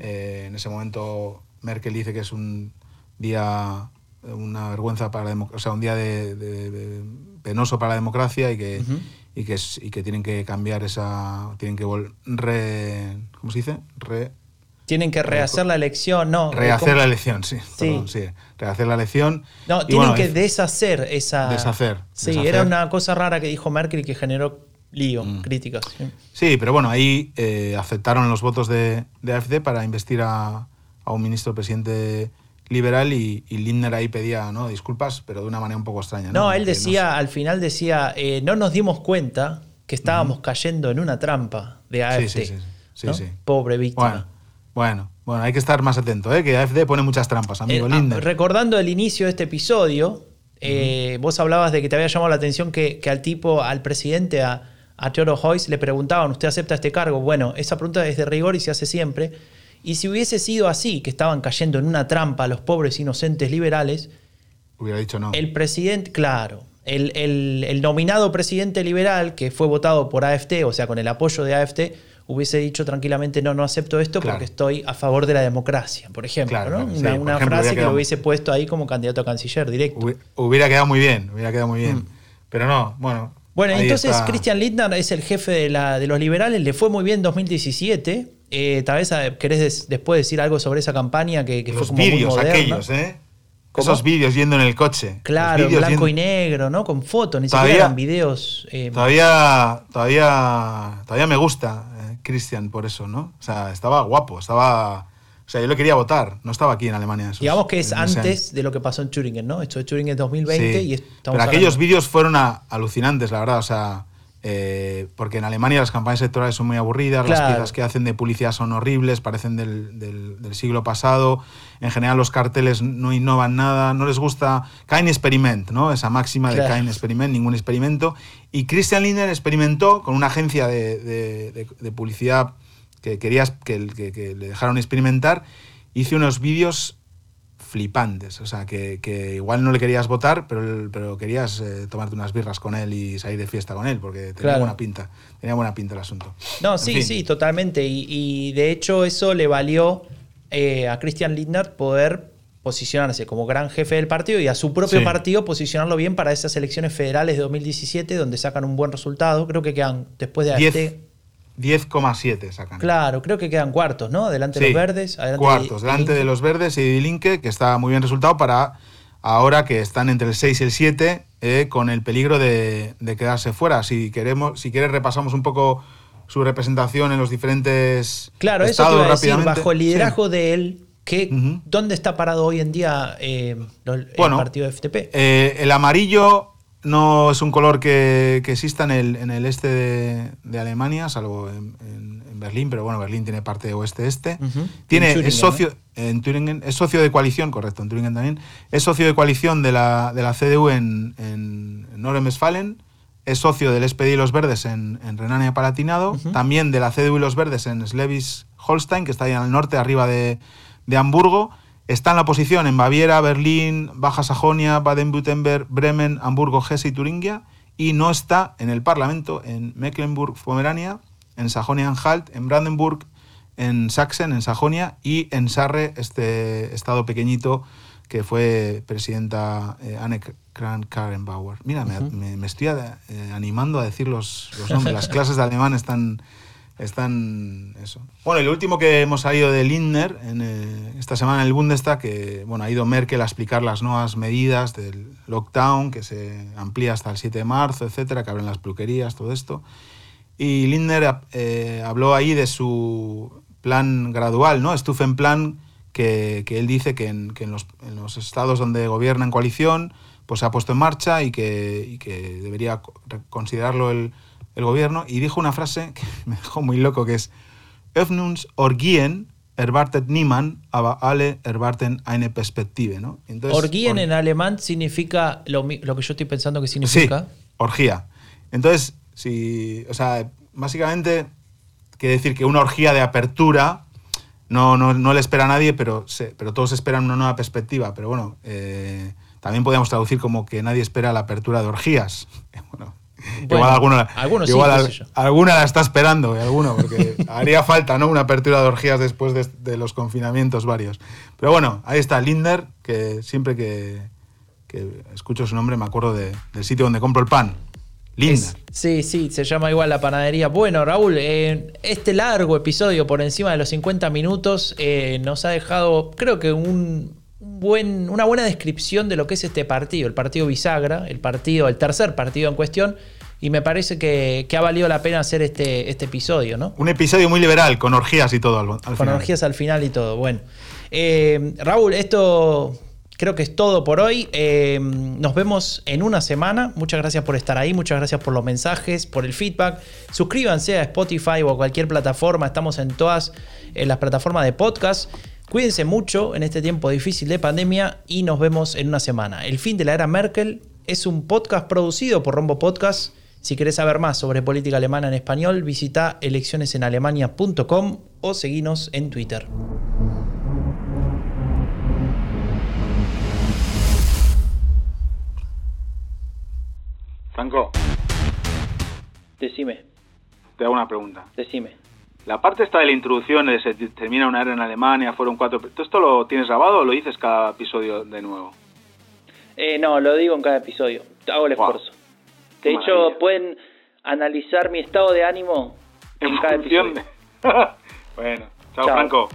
Eh, en ese momento Merkel dice que es un día, una vergüenza para la democracia, o sea, un día de, de- de- penoso para la democracia y que. Y que, es- y que tienen que cambiar esa, tienen que re, ¿cómo se dice? Re, Tienen que rehacer la elección, no. rehacer ¿cómo? la elección, sí, Sí. perdón, sí, rehacer la elección. No, tienen bueno, que es- deshacer esa. Deshacer, Sí, deshacer. era una cosa rara que dijo Merkel y que generó lío, Mm. críticas. sí. Sí, pero bueno, ahí eh, aceptaron los votos de, de AfD para investir a, a un ministro presidente liberal y, y Lindner ahí pedía ¿no? disculpas, pero de una manera un poco extraña. No, ¿no? él decía, al final decía, eh, no nos dimos cuenta que estábamos cayendo en una trampa de AFD. sí, sí, sí. Pobre víctima. Bueno, bueno, bueno, hay que estar más atento, ¿eh? que AfD pone muchas trampas, amigo Eh, ah, Lindner. recordando el inicio de este episodio, eh, vos hablabas de que te había llamado la atención que, que al tipo, al presidente, a, a Theodor Heuss, le preguntaban, ¿usted acepta este cargo? Bueno, esa pregunta es de rigor y se hace siempre. Y si hubiese sido así, que estaban cayendo en una trampa los pobres inocentes liberales, Hubiera dicho no. el presidente, claro, el, el- el nominado presidente liberal que fue votado por AFT, o sea, con el apoyo de AFT, hubiese dicho tranquilamente, no, no acepto esto Claro. porque estoy a favor de la democracia, por ejemplo. Claro, ¿no? claro, sí, una por una ejemplo, frase que lo hubiese puesto ahí como candidato a canciller directo. Hubi- Hubiera quedado muy bien, hubiera quedado muy bien. Mm. Pero no, bueno. Bueno, ahí entonces está. Christian Lindner es el jefe de, la, de los liberales, le fue muy bien en 2017. Eh, tal vez eh, querés des- después decir algo sobre esa campaña que, que fue como muy vídeos moderna. aquellos, ¿eh? ¿Cómo? Esos vídeos yendo en el coche. Claro, blanco yendo- y negro, ¿no? Con fotos, ni Todavía- siquiera eran videos. eh, Todavía, todavía, todavía me gusta eh, Christian por eso, ¿no? O sea, estaba guapo, estaba... O sea, yo le quería votar, no estaba aquí en Alemania. esos- Digamos que es año. antes de lo que pasó en Turingen, ¿no? Esto de Turingen es 2020 Sí, y estamos Pero aquellos vídeos fueron a- alucinantes, la verdad. O sea, eh, porque en Alemania las campañas electorales son muy aburridas, las piezas que hacen de publicidad son horribles, parecen del, del- del siglo pasado. En general, los carteles no innovan nada, no les gusta. Kein Experiment, ¿no? Esa máxima Claro. de Kein Experiment, ningún experimento. Y Christian Lindner experimentó con una agencia de, de- de- de publicidad que querías que, que- que le dejaron experimentar. Hice unos vídeos flipantes. O sea, que, que igual no le querías votar, pero, pero querías eh, tomarte unas birras con él y salir de fiesta con él, porque tenía Claro. buena pinta. Tenía buena pinta el asunto. No, En sí, fin. sí, totalmente. Y, y de hecho eso le valió eh, a Christian Lindner poder posicionarse como gran jefe del partido y a su propio Sí. partido posicionarlo bien para esas elecciones federales de 2017 donde sacan un buen resultado. Creo que quedan después de Diez- AFT. 10,7 sacan. Claro, creo que quedan cuartos, ¿no? Adelante de Sí, los verdes. Adelante cuartos, de- delante de los verdes y de Linke, que está muy bien resultado para ahora que están entre el 6 y el 7, eh, con el peligro de, de quedarse fuera. Si queremos, si quieres repasamos un poco su representación en los diferentes Claro, eso te iba a decir, rápidamente. bajo el Sí. liderazgo de él, ¿qué, Ujú. ¿dónde está parado hoy en día eh, el Bueno, partido de FTP? Eh, el amarillo no es un color que, que exista en el, en el este de, de Alemania, salvo en, en- en Berlín, pero bueno, Berlín tiene parte oeste-este. Tiene, es socio, en Thüringen, es socio de coalición, correcto, en Thüringen también, es socio de coalición de la, de la CDU en, en, en Nordrhein-Westfalen, es socio del SPD y los Verdes en, en Renania-Palatinado, también de la CDU y los Verdes en Schleswig-Holstein, que está ahí al norte, arriba de, de Hamburgo. Está en la oposición en Baviera, Berlín, Baja Sajonia, Baden-Württemberg, Bremen, Hamburgo, Hesse y Turingia. Y no está en el Parlamento en Mecklenburg-Pomerania, en Sajonia-Anhalt, en Brandenburg, en Sachsen, en Sajonia, y en Sarre, este estado pequeñito que fue presidenta eh, Anne Kramp-Karrenbauer. Mira, me estoy eh, animando a decir los, los nombres. Las clases de alemán están, están eso. Bueno, lo último que hemos salido de Lindner eh, esta semana en el Bundestag, que bueno, ha ido Merkel a explicar las nuevas medidas del lockdown, que se amplía hasta el 7 de marzo, etcétera, que abren las peluquerías, todo esto. Y Lindner eh, habló ahí de su plan gradual, ¿no? Stufenplan, que, que él dice que, en, que los, en los estados donde gobierna en coalición, pues se ha puesto en marcha y que, y que debería co- considerarlo el, el gobierno. Y dijo una frase que me dejó muy loco, que es Öffnungsorgien erwartet niemand, aber alle erwarten eine Perspektive, ¿no? Entonces, Orgien or- en alemán significa lo, que yo estoy pensando que Sí, significa. orgía. Entonces, si, o sea, básicamente quiere decir que una orgía de apertura no, no, no le espera a nadie, pero, se- pero todos esperan una nueva perspectiva. Pero bueno, eh, también podríamos traducir como que nadie espera la apertura de orgías. Bueno, Bueno, igual alguno, algunos igual al- alguna la está esperando, eh, alguno, porque haría falta ¿no? una apertura de orgías después de, de los confinamientos varios. Pero bueno, ahí está Linder, que siempre que, que escucho su nombre me acuerdo de- del sitio donde compro el pan. Linder. Es- sí, sí, se llama igual la panadería. Bueno, Raúl, eh, este largo episodio por encima de los 50 minutos eh, nos ha dejado, creo que un buen, una buena descripción de lo que es este partido, el partido bisagra, el partido, el tercer partido en cuestión, y me parece que, que ha valido la pena hacer este, este episodio, ¿no? Un episodio muy liberal, con orgías y todo al, al Con final. orgías al final y todo. Bueno, Eh, Raúl, esto creo que es todo por hoy. Eh, nos vemos en una semana. Muchas gracias por estar ahí, muchas gracias por los mensajes, por el feedback. Suscríbanse a Spotify o a cualquier plataforma. Estamos en todas las plataformas de podcast. Cuídense mucho en este tiempo difícil de pandemia y nos vemos en una semana. El fin de la era Merkel es un podcast producido por Rombo Podcast. Si querés saber más sobre política alemana en español, visita eleccionesenalemania.com o seguinos en Twitter. Franco, Decime, te hago una pregunta. decime. La parte esta de la introducción, se termina una era en Alemania, fueron cuatro... ¿Todo esto lo tienes grabado o lo dices cada episodio de nuevo? Eh, no, lo digo en cada episodio. Hago el Wow. esfuerzo. De hecho, pueden analizar mi estado de ánimo en, cada episodio. bueno, chao, Chao. Franco.